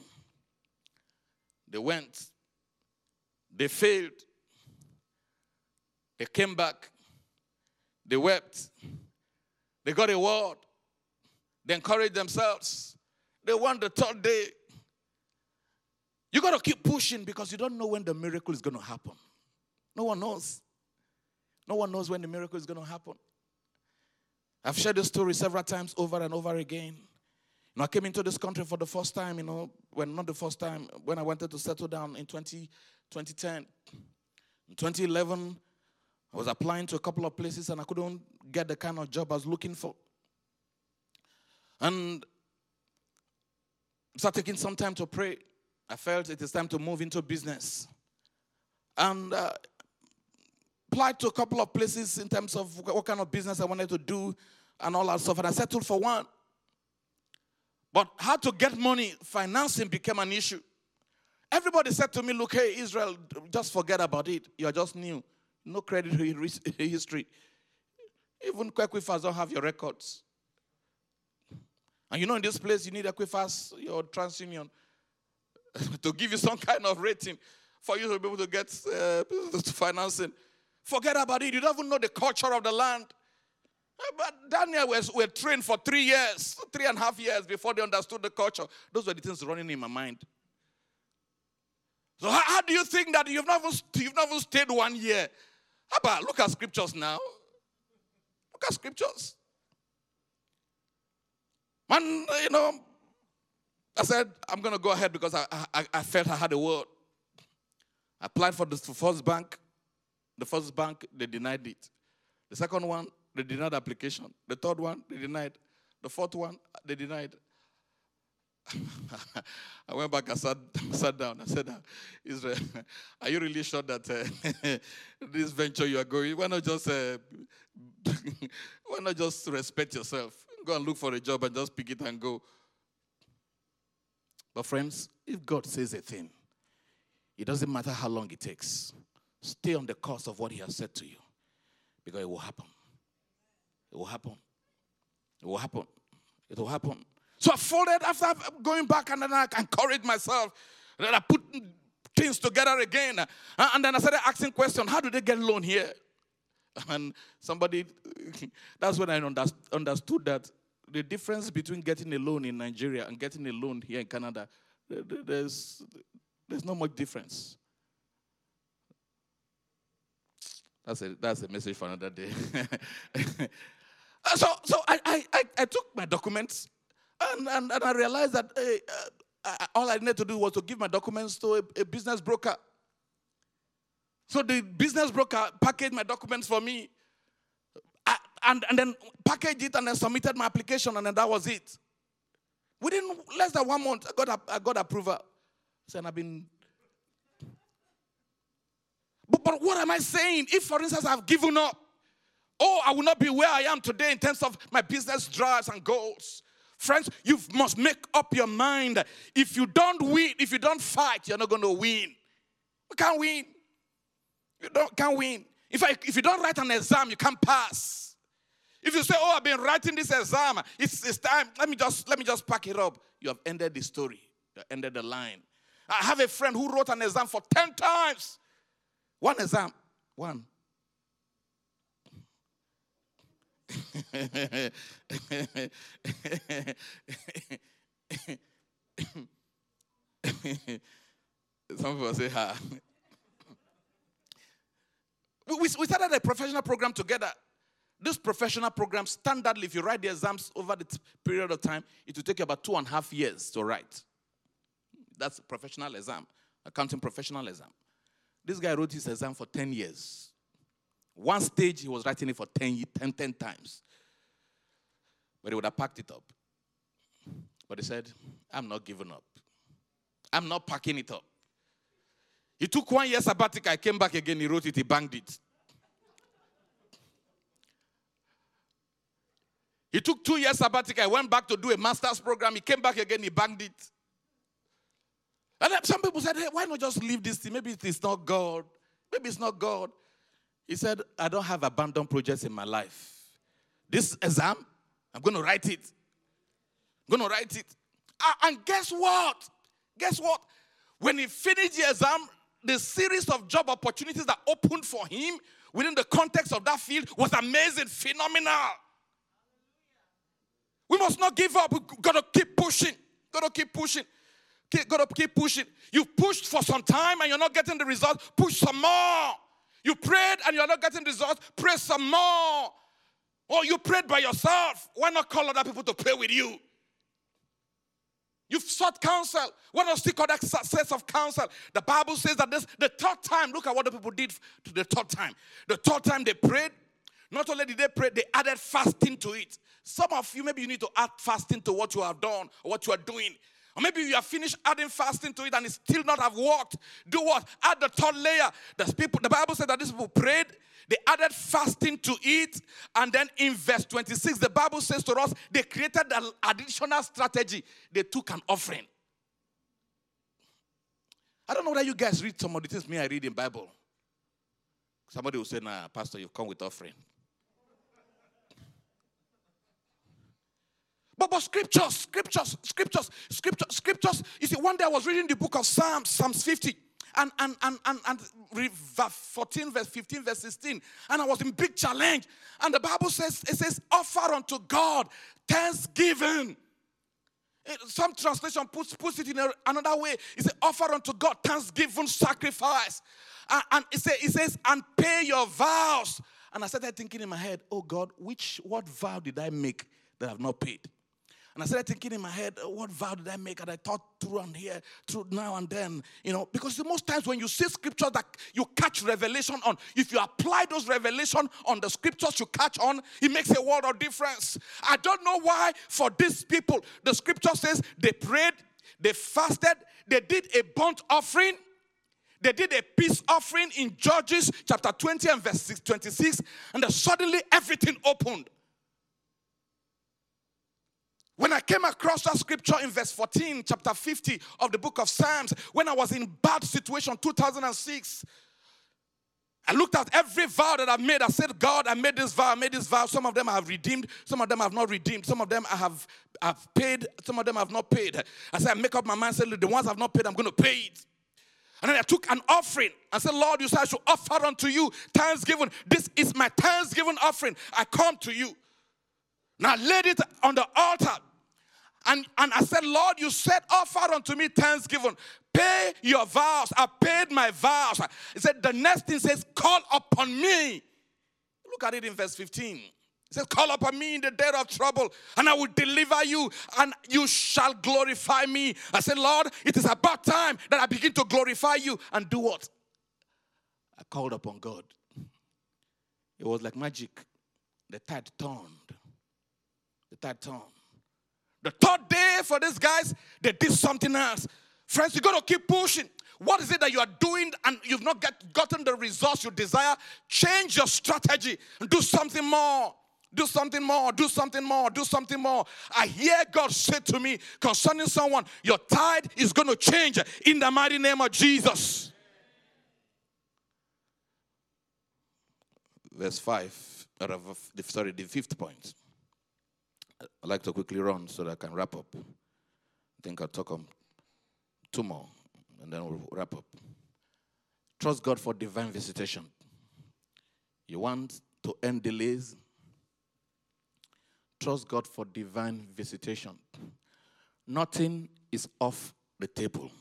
They went. They failed. They came back. They wept. They got a word. They encourage themselves. They want the third day. You got to keep pushing because you don't know when the miracle is going to happen. No one knows. No one knows when the miracle is going to happen. I've shared this story several times over and over again. You know, I came into this country for the first time, you know, when not the first time, when I wanted to settle down in 20, 2010. In 2011, I was applying to a couple of places and I couldn't get the kind of job I was looking for. And started taking some time to pray. I felt it is time to move into business. And uh, applied to a couple of places in terms of what kind of business I wanted to do and all that stuff. And I settled for one. But how to get money, financing became an issue. Everybody said to me, Look, hey, Israel, just forget about it. You're just new. No credit history. Even Equifax don't have your records. And you know, in this place, you need Equifax, your TransUnion, [laughs] to give you some kind of rating for you to be able to get uh, [laughs] financing. Forget about it. You don't even know the culture of the land. But Daniel was were trained for three years, three and a half years before they understood the culture. Those were the things running in my mind. So how, how do you think that you've never you've never stayed one year? How about look at scriptures now? Look at scriptures. Man, you know, I said, I'm going to go ahead because I, I, I, felt I had a word. I applied for the first bank. The first bank, they denied it. The second one, they denied the application. The third one, they denied. The fourth one, they denied. [laughs] I went back and sat, [laughs] sat down. I said, uh, Israel, [laughs] are you really sure that uh, this venture you are going, why not just uh, why not just respect yourself? Go and look for a job and just pick it and go. But friends, if God says a thing, it doesn't matter how long it takes. Stay on the course of what He has said to you. Because it will happen. It will happen. It will happen. It will happen. So I folded after going back and then I encouraged myself. Then I put things together again. And then I started asking questions. How do they get loan here? [laughs] And somebody, [laughs] that's when I understood that the difference between getting a loan in Nigeria and getting a loan here in Canada, there's, there's not much difference. That's a, that's a message for another day. [laughs] so so I, I, I took my documents and, and, and I realized that uh, all I needed to do was to give my documents to a, a business broker. So the business broker packaged my documents for me I, and, and then packaged it and then submitted my application and then that was it. Within less than one month, I got, I got approval. And I've been. But, but what am I saying? If, for instance, I've given up, oh, I will not be where I am today in terms of my business drives and goals. Friends, you must make up your mind. If you don't win, if you don't fight, you're not going to win. We can't win. You don't, can't win. If, I, if you don't write an exam, you can't pass. If you say, "Oh, I've been writing this exam, it's, it's time," let me just let me just pack it up. You have ended the story. You ended the line. I have a friend who wrote an exam for ten times. One exam, one. [laughs] Some people say, "Ha." We, we started a professional program together. This professional program, standardly, if you write the exams over the t- period of time, it will take about two and a half years to write. That's a professional exam, accounting professional exam. This guy wrote his exam for 10 years. One stage, he was writing it for 10, 10, 10 times. But he would have packed it up. But he said, I'm not giving up. I'm not packing it up. He took one year sabbatical. I came back again. He wrote it. He banged it. He took two years sabbatical. I went back to do a master's program. He came back again. He banged it. And some people said, hey, why not just leave this thing? Maybe it's not God. Maybe it's not God. He said, I don't have abandoned projects in my life. This exam, I'm going to write it. I'm going to write it. And guess what? Guess what? When he finished the exam, the series of job opportunities that opened for him within the context of that field was amazing, phenomenal. We must not give up. We've got to keep pushing. Got to keep pushing. Keep, got to keep pushing. You've pushed for some time and you're not getting the result. Push some more. You prayed and you're not getting results. Pray some more. Or you prayed by yourself. Why not call other people to pray with you? You've sought counsel. Why not seek other success of counsel? The Bible says that this the third time, look at what the people did to the third time. The third time they prayed, Not only did they pray, they added fasting to it. Some of you, maybe you need to add fasting to what you have done or what you are doing. Or maybe you have finished adding fasting to it and it still not have worked. Do what? Add the third layer. The people, the Bible said that these people prayed, they added fasting to it, and then in verse 26, the Bible says to us, they created an additional strategy. They took an offering. I don't know whether you guys read some of the things me I read in Bible. Somebody will say, nah, Pastor, you've come with offering. But, but scriptures, scriptures, scriptures, scriptures, scriptures. You see, one day I was reading the book of Psalms, Psalms 50, and and and and, and 14, verse 15, verse 16. And I was in big challenge. And the Bible says, it says, offer unto God thanksgiving. Some translation puts, puts it in a, another way. It says, offer unto God thanksgiving sacrifice. And, and it, say, it says, and pay your vows. And I started thinking in my head, oh God, which what vow did I make that I've not paid? And I started thinking in my head, oh, what vow did I make? And I thought through and here, through now and then, you know, because the most times when you see scripture that you catch revelation on, if you apply those revelation on the scriptures you catch on, it makes a world of difference. I don't know why for these people, the scripture says they prayed, they fasted, they did a burnt offering. They did a peace offering in Judges chapter 20 and verse 26, and then suddenly everything opened. When I came across that scripture in verse 14, chapter 50 of the book of Psalms, when I was in bad situation, 2006, I looked at every vow that I've made. I said, God, I made this vow, I made this vow. Some of them I have redeemed, some of them I have not redeemed, some of them I have I've paid, some of them I have not paid. I said, I make up my mind, said, the ones I've not paid, I'm going to pay it. And then I took an offering. I said, Lord, you said I should offer unto you thanksgiving. This is my thanksgiving offering. I come to you. Now laid it on the altar. And, and I said, Lord, you said, offer unto me thanksgiving. Pay your vows. I paid my vows. He said, the next thing says, call upon me. Look at it in verse 15. He says, Call upon me in the day of trouble, and I will deliver you, and you shall glorify me. I said, Lord, it is about time that I begin to glorify you and do what? I called upon God. It was like magic. The tide turned. The tide turned. The third day for these guys, they did something else. Friends, you got to keep pushing. What is it that you are doing and you've not get, gotten the results you desire? Change your strategy and do something more. Do something more, do something more, do something more. I hear God say to me concerning someone, your tide is going to change in the mighty name of Jesus. Verse 5, sorry, the fifth point. I'd like to quickly run so that I can wrap up. I think I'll talk on two more and then we'll wrap up. Trust God for divine visitation. You want to end delays? Trust God for divine visitation. Nothing is off the table.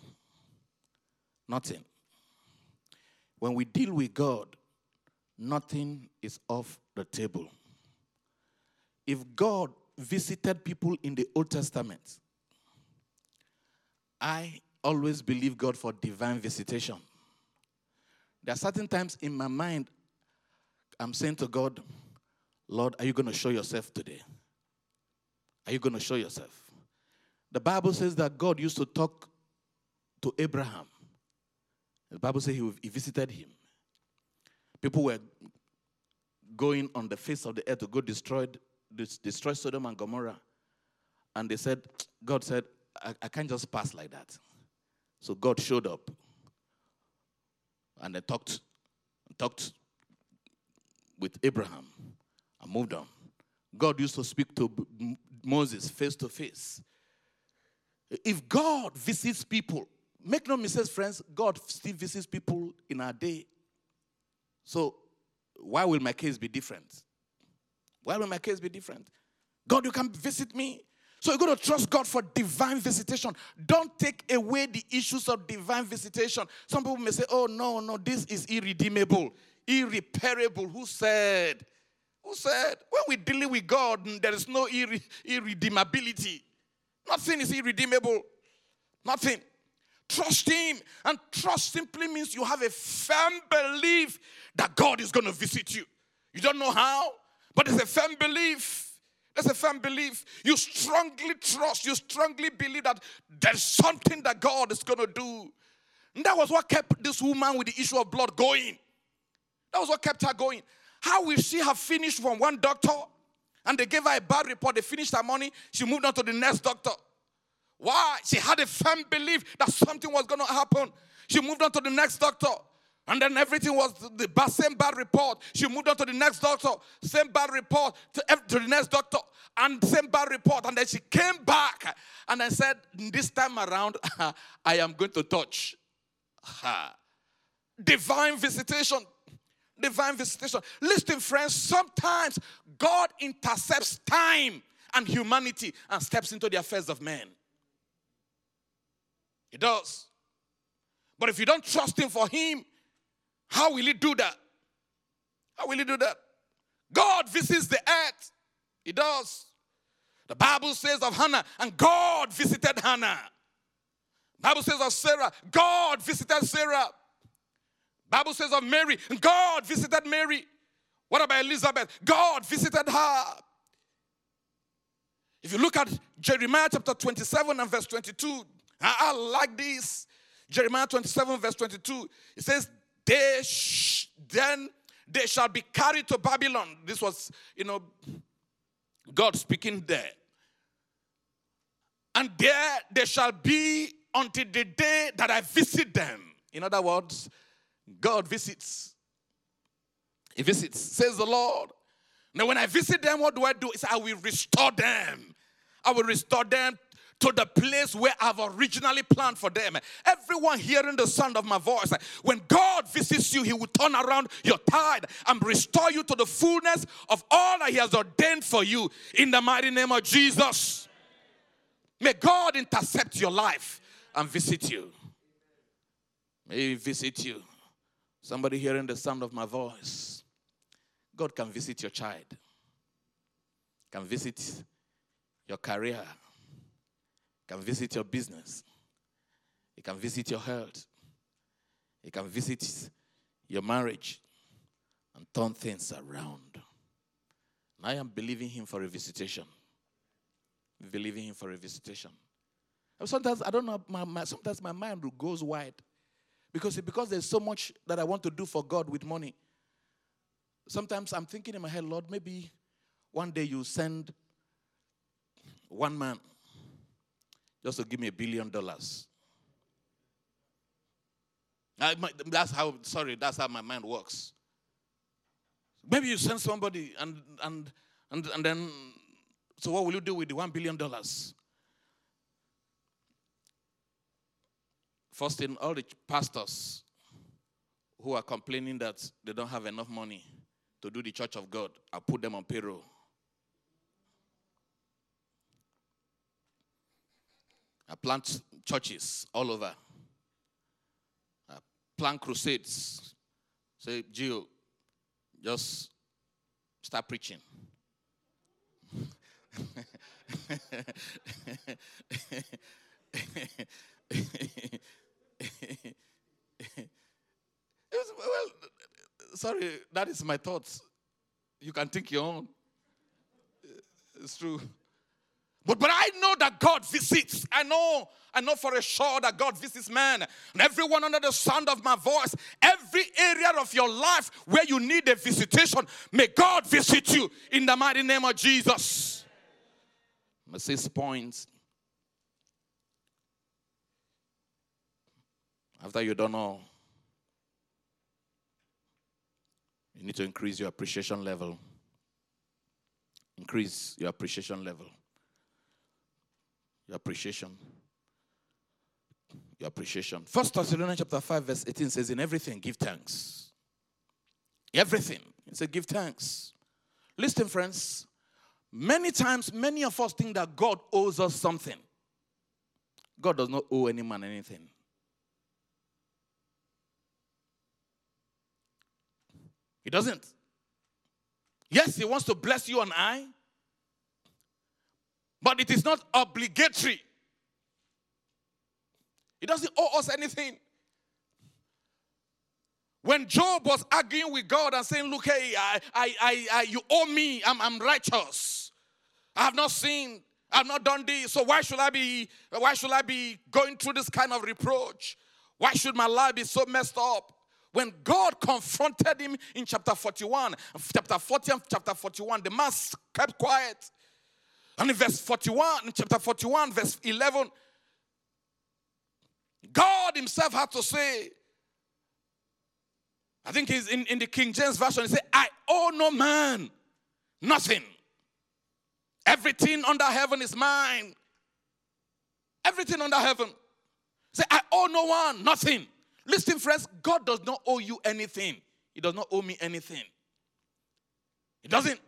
Nothing. When we deal with God, nothing is off the table. If God visited people in the Old Testament. I always believe God for divine visitation. There are certain times in my mind, I'm saying to God, Lord, are you going to show yourself today? Are you going to show yourself? The Bible says that God used to talk to Abraham. The Bible says he, visited him. People were going on the face of the earth to go destroy destroy Sodom and Gomorrah. And they said, God said, I, I can't just pass like that. So God showed up and they talked, talked with Abraham and moved on. God used to speak to Moses face to face. If God visits people, make no mistakes, friends, God still visits people in our day. So, why will my case be different? Why will my case be different? God, you can visit me. So you're going to trust God for divine visitation. Don't take away the issues of divine visitation. Some people may say, oh, no, no, this is irredeemable, irreparable. Who said? Who said? When we deal with God, mm, there is no irre- irredeemability. Nothing is irredeemable. Nothing. Trust Him. And trust simply means you have a firm belief that God is going to visit you. You don't know how, But it's a firm belief. There's a firm belief. You strongly trust, you strongly believe that there's something that God is going to do. And that was what kept this woman with the issue of blood going. That was what kept her going. How will she have finished from one doctor and they gave her a bad report? They finished her money. She moved on to the next doctor. Why? She had a firm belief that something was going to happen. She moved on to the next doctor. And then everything was the same bad report. She moved on to the next doctor, same bad report to, to the next doctor, and same bad report. And then she came back and then said, This time around, [laughs] I am going to touch. Her. Divine visitation. Divine visitation. Listen, friends, sometimes God intercepts time and humanity and steps into the affairs of men. He does. But if you don't trust Him for Him, how will He do that? How will He do that? God visits the earth. He does. The Bible says of Hannah, and God visited Hannah. Bible says of Sarah, God visited Sarah. Bible says of Mary, God visited Mary. What about Elizabeth? God visited her. If you look at Jeremiah chapter 27 and verse 22, I, I like this. Jeremiah 27, verse 22. It says, They sh- then they shall be carried to Babylon. This was, you know, God speaking there. And there they shall be until the day that I visit them. In other words, God visits. He visits, says the Lord. Now, when I visit them, what do I do? Is I will restore them. I will restore them to the place where I've originally planned for them. Everyone hearing the sound of my voice, when God visits you, He will turn around your tide and restore you to the fullness of all that He has ordained for you in the mighty name of Jesus. May God intercept your life and visit you. May He visit you. Somebody hearing the sound of my voice. God can visit your child, can visit your career, can visit your business. He can visit your health. He can visit your marriage and turn things around. And I am believing him for a visitation. Believing him for a visitation. And sometimes I don't know, my, my, sometimes my mind goes wide. Because, because there's so much that I want to do for God with money. Sometimes I'm thinking in my head, Lord, maybe one day you send one man just to give me a billion dollars. I, that's how, sorry, that's how my mind works. Maybe you send somebody and, and, and, and then, so what will you do with the one billion dollars? First thing, all the pastors who are complaining that they don't have enough money to do the church of God, I put them on payroll. I plant churches all over. I plant crusades. Say, Gio, just start preaching. [laughs] well, sorry, that is my thoughts. You can think your own. It's true. But, but I know that God visits. I know, I know for a sure that God visits man. And everyone under the sound of my voice, every area of your life where you need a visitation, may God visit you in the mighty name of Jesus. Six points. After you don't know, you need to increase your appreciation level. Increase your appreciation level your appreciation. Your appreciation. First Thessalonians chapter 5, verse 18 says, In everything give thanks. Everything. He said, give thanks. Listen, friends. Many times, many of us think that God owes us something. God does not owe any man anything. He doesn't. Yes, He wants to bless you and I, but it is not obligatory. It doesn't owe us anything. When Job was arguing with God and saying, Look, hey, I, I, I, I you owe me, I'm, I'm righteous. I have not sinned, I have not done this. So why should I be why should I be going through this kind of reproach? Why should my life be so messed up? When God confronted him in chapter 41, chapter 40 and chapter 41, the man kept quiet. And in verse 41, in chapter 41, verse 11, God Himself had to say, I think he's in, in the King James Version, he said, I owe no man nothing. Everything under heaven is mine. Everything under heaven. Say, I owe no one nothing. Listen, friends, God does not owe you anything. He does not owe me anything. He doesn't.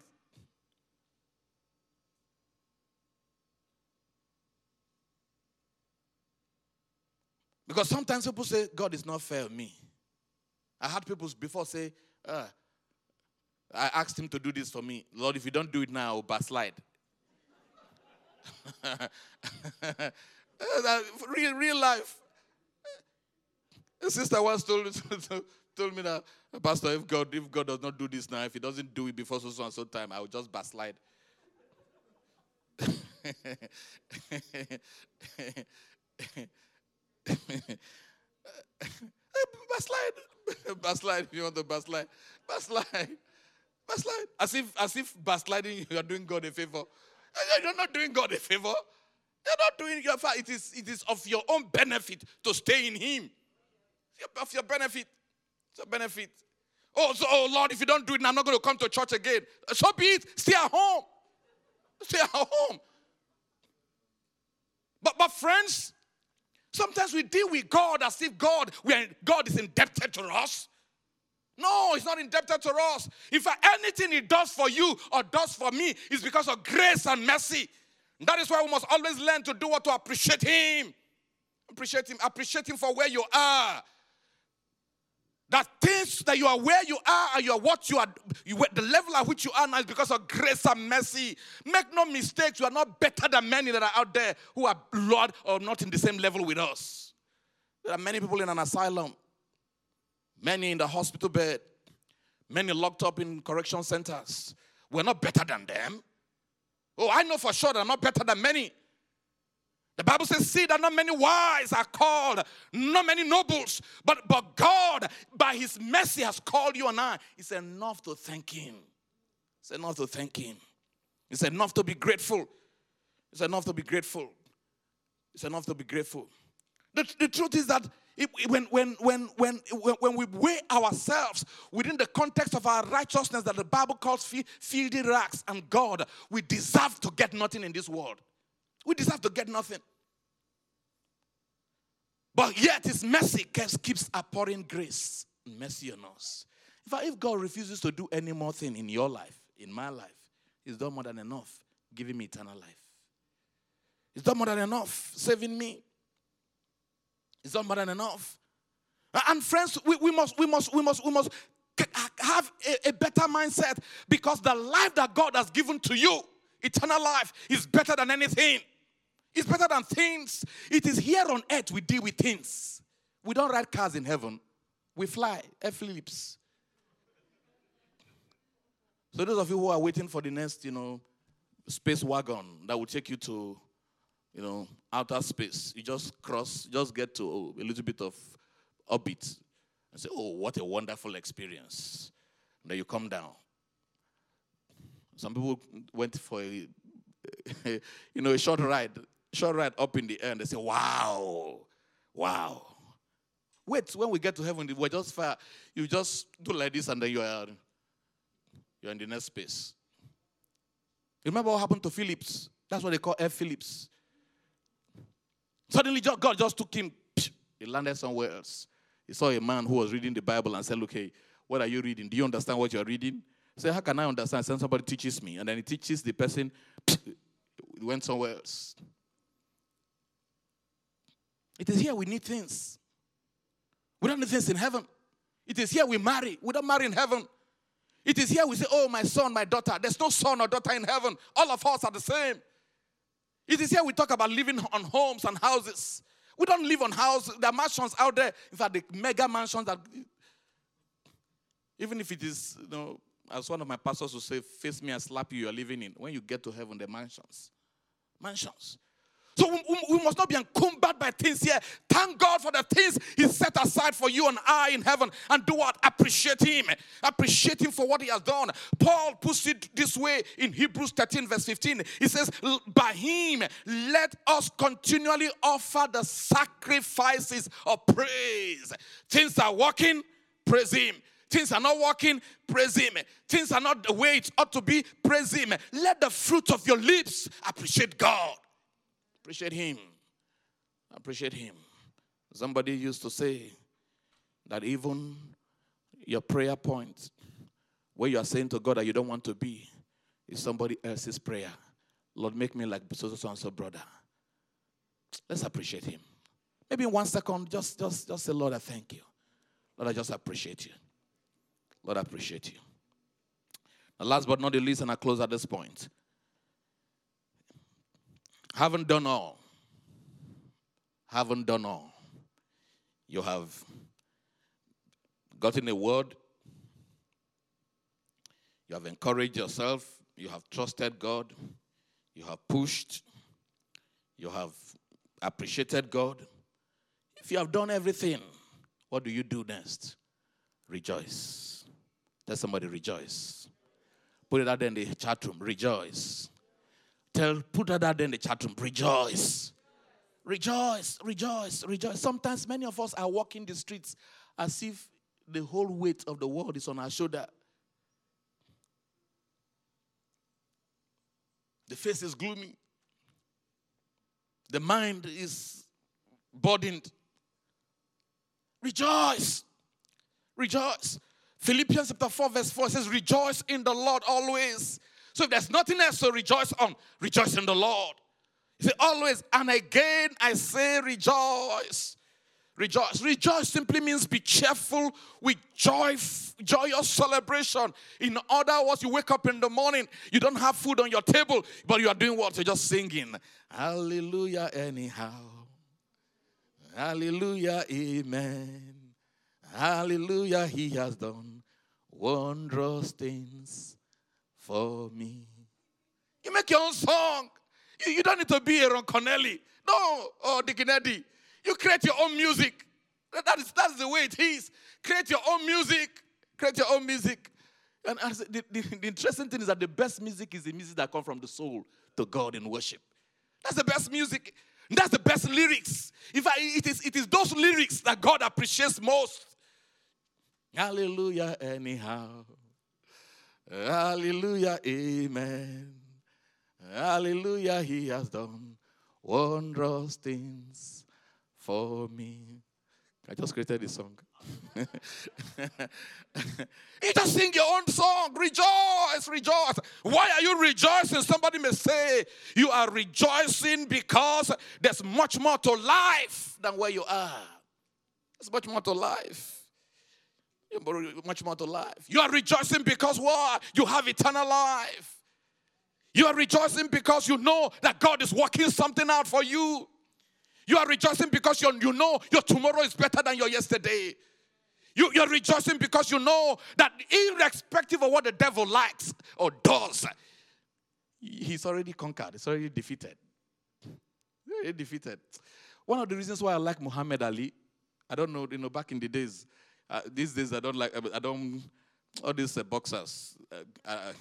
Because sometimes people say, God is not fair me. I had people before say, uh, I asked him to do this for me. Lord, if you don't do it now, I'll backslide. [laughs] real, real life. A sister once told, [laughs] told me that, Pastor, if God, if God does not do this now, if he doesn't do it before so, so and so time, I will just backslide. [laughs] [laughs] backslide. [laughs] backslide if you want to backslide. Backslide. Backslide. As if as if backsliding you are doing God a favor. Eh, eh, you're not doing God a favor. You're not doing your it is it is of your own benefit to stay in him. Of your benefit. It's a benefit. Oh, so, oh Lord, if you don't do it, I'm not going to come to church again. Eh, so be it. Stay at home. Stay at home. But but friends, Sometimes we deal with God as if God, we are, God is indebted to us. No, He's not indebted to us. If anything He does for you or does for me is because of grace and mercy. That is why we must always learn to do what to appreciate Him. Appreciate Him. Appreciate Him for where you are. That things that you are where you are and you are what you are, you, the level at which you are now is because of grace and mercy. Make no mistakes, you are not better than many that are out there who are Lord or not in the same level with us. There are many people in an asylum, many in the hospital bed, many locked up in correction centers. We're not better than them. Oh, I know for sure that I'm not better than many. The Bible says, See that not many wise are called, not many nobles, but, but God, by his mercy, has called you and I. It's enough to thank him. It's enough to thank him. It's enough to be grateful. It's enough to be grateful. It's enough to be grateful. The, the truth is that it, when, when, when, when, when we weigh ourselves within the context of our righteousness that the Bible calls filthy rags and God, we deserve to get nothing in this world. We deserve to get nothing. But yet his mercy keeps outpouring grace and mercy on us. In fact, if God refuses to do any more thing in your life, in my life, he's done more than enough giving me eternal life. He's done more than enough saving me. He's done more than enough. And friends, we, we must, we must, we must, we must have a, a better mindset because the life that God has given to you, eternal life, is better than anything. It's better than things. It is here on earth we deal with things. We don't ride cars in heaven. We fly, Phillips. So those of you who are waiting for the next, you know, space wagon that will take you to, you know, outer space, you just cross, just get to oh, a little bit of orbit and say, oh, what a wonderful experience. And then you come down. Some people went for a, [laughs] you know, a short ride short right up in the air and they say, Wow, wow. Wait, when we get to heaven, we're just fire. You just do like this and then you are you're in the next space. Remember what happened to Phillips? That's what they call F. Phillips. Suddenly, God just took him. He landed somewhere else. He saw a man who was reading the Bible and said, Look, hey, what are you reading? Do you understand what you're reading? Say, How can I understand? Then somebody teaches me. And then he teaches the person, went somewhere else. It is here we need things. We don't need things in heaven. It is here we marry. We don't marry in heaven. It is here we say, Oh, my son, my daughter. There's no son or daughter in heaven. All of us are the same. It is here we talk about living on homes and houses. We don't live on houses. There are mansions out there. In fact, the mega mansions that Even if it is, you know, as one of my pastors would say, face me and slap you, you are living in. When you get to heaven, the mansions. Mansions. So we, must not be encumbered by things here. Thank God for the things He set aside for you and I in heaven. And do what? Appreciate Him. Appreciate Him for what He has done. Paul puts it this way in Hebrews 13, verse 15. He says, By Him, let us continually offer the sacrifices of praise. Things are working, praise Him. Things are not working, praise Him. Things are not the way it ought to be, praise Him. Let the fruit of your lips appreciate God. Appreciate him. Appreciate him. Somebody used to say that even your prayer point, where you are saying to God that you don't want to be, is somebody else's prayer. Lord, make me like so so and so brother. Let's appreciate him. Maybe in one second, just just just say, Lord, I thank you. Lord, I just appreciate you. Lord, I appreciate you. And last but not the least, and I close at this point haven't done all. Haven't done all. You have gotten a word. You have encouraged yourself. You have trusted God. You have pushed. You have appreciated God. If you have done everything, what do you do next? Rejoice. Tell somebody, rejoice. Put it out there in the chat room. Rejoice. Tell, put that in the chat room. Rejoice. Rejoice, rejoice, rejoice. Sometimes many of us are walking the streets as if the whole weight of the world is on our shoulder. The face is gloomy. The mind is burdened. Rejoice. Rejoice. Philippians chapter 4, verse 4 says, Rejoice in the Lord always. So if there's nothing else to rejoice on, rejoice in the Lord. You say always, and again I say rejoice. Rejoice. Rejoice simply means be cheerful with joy, joyous celebration. In other words, you wake up in the morning, you don't have food on your table, but you are doing what? You're just singing. Hallelujah, anyhow. Hallelujah, amen. Hallelujah, he has done wondrous things for me. You make your own song. You, you don't need to be Aaron Connelly. No, or Dick Kennedy. You create your own music. That is, that's the way it is. Create your own music. Create your own music. And, and the, the, the, interesting thing is that the best music is the music that comes from the soul to God in worship. That's the best music. That's the best lyrics. In fact, it is, it is those lyrics that God appreciates most. Hallelujah, anyhow. Hallelujah, amen. Hallelujah, he has done wondrous things for me. I just created this song. [laughs] you just sing your own song. Rejoice, rejoice. Why are you rejoicing? Somebody may say you are rejoicing because there's much more to life than where you are. There's much more to life much more to life. You are rejoicing because what? You have eternal life. You are rejoicing because you know that God is working something out for you. You are rejoicing because you know your tomorrow is better than your yesterday. You, you're rejoicing because you know that irrespective of what the devil likes or does, he's already conquered, he's already defeated. Already defeated. One of the reasons why I like Muhammad Ali, I don't know, you know, back in the days, uh, these days, I don't like, I don't, all these uh, boxers, uh, uh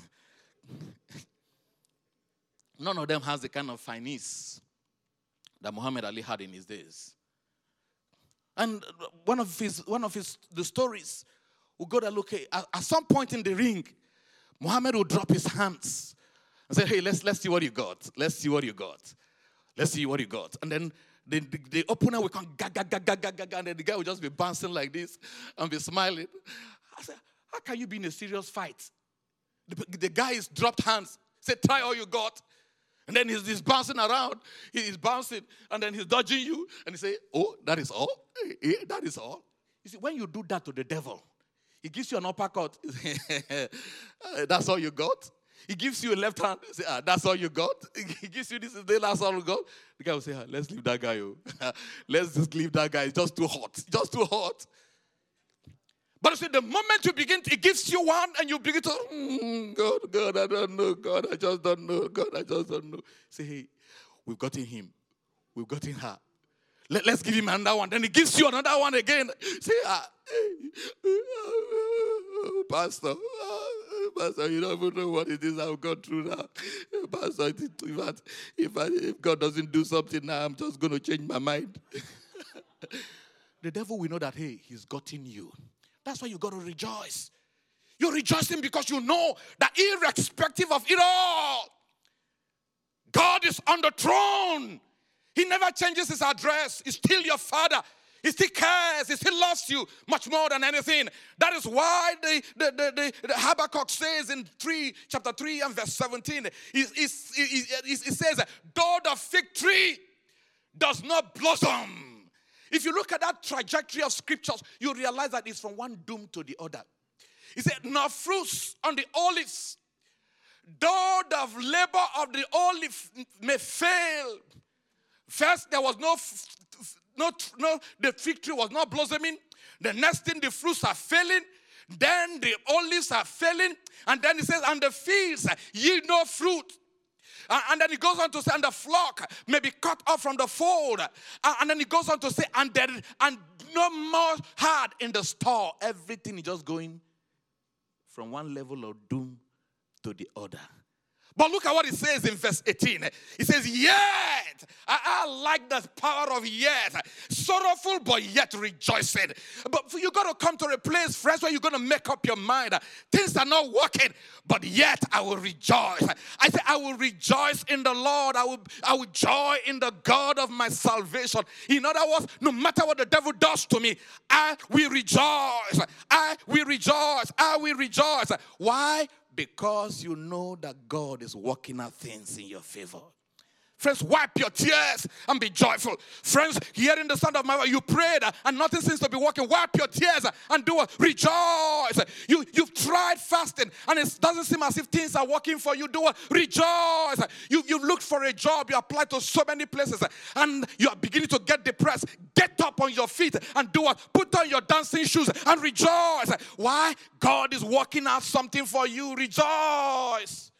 none of them has the kind of finesse that Muhammad Ali had in his days. And one of his, one of his, the stories, we go to look at, at some point in the ring, Muhammad will drop his hands and say, hey, let's, let's see what you got. Let's see what you got. Let's see what you got. And then the, the, the will come, ga, ga, ga, ga, ga, ga, and then the guy will just be bouncing like this and be smiling. I said, How can you be in a serious fight? The, the guy is dropped hands, said, Try all you got. And then he's, he's bouncing around, he's bouncing, and then he's dodging you, and he say, Oh, that is all? Yeah, that is all. You see, when you do that to the devil, he gives you an uppercut. [laughs] That's all you got? He gives you a left hand. Say, ah, that's all you got. [laughs] He gives you this is the last all you got. The guy will say, ah, let's leave that guy. Oh. [laughs] let's just leave that guy. It's just too hot. Just too hot. But see, the moment you begin, it gives you one, and you begin to, mm, God, God, I don't know, God, I just don't know, God, I just don't know. Say, hey, we've gotten him, we've gotten her. Let, us give him another one. Then he gives you another one again. Say, ah, Pastor, ah, Pastor, you don't even know what it is I've gone through now. Pastor, if, I, if, I, if God doesn't do something now, I'm just going to change my mind. [laughs] the devil will know that, hey, he's gotten you. That's why you got to rejoice. You're rejoicing because you know that irrespective of it all, God is on the throne. He never changes his address. He's still your father. He still cares. He still loves you much more than anything. That is why the, the, the, the, the Habakkuk says in 3, chapter 3 and verse 17, he, he, he, he says, Though the fig tree does not blossom. If you look at that trajectory of scriptures, you realize that it's from one doom to the other. He said, Nor fruits on the olives, though the labor of the olive may fail. First, there was no no, no, the fig tree was not blossoming. The next thing, the fruits are failing. Then the olives are failing. And then he says, and the fields yield no fruit. And then he goes on to say, and the flock may be cut off from the fold. And then he goes on to say, and there, and no more hard in the store. Everything is just going from one level of doom to the other. But look at what it says in verse 18. It says, Yet, I, I like the power of yet. Sorrowful, but yet rejoicing. But you got to come to a place, friends, where you're going to make up your mind. Things are not working, but yet I will rejoice. I say, I will rejoice in the Lord. I will, I will joy in the God of my salvation. In other words, no matter what the devil does to me, I will rejoice. I will rejoice. I will rejoice. Why? Because you know that God is working out things in your favor. Friends, wipe your tears and be joyful. Friends, hearing the sound of my voice, you prayed and nothing seems to be working. Wipe your tears and do it. Rejoice. You, you've tried fasting and it doesn't seem as if things are working for you. Do it. Rejoice. You, you've looked for a job. You applied to so many places and you are beginning to get depressed. Get up on your feet and do it. Put on your dancing shoes and rejoice. Why? God is working out something for you. Rejoice.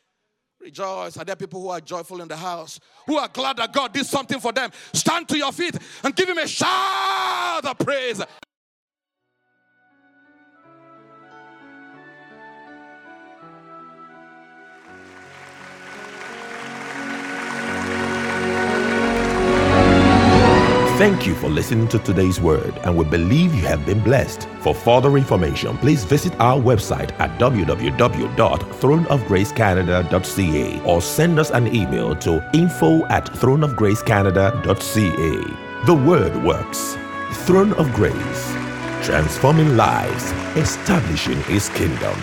Rejoice. Are there people who are joyful in the house? Who are glad that God did something for them? Stand to your feet and give him a shout of praise. Thank you for listening to today's word, and we believe you have been blessed. For further information, please visit our website at www.throneofgracecanada.ca or send us an email to info at throneofgracecanada.ca. The word works. Throne of Grace, transforming lives, establishing His kingdom.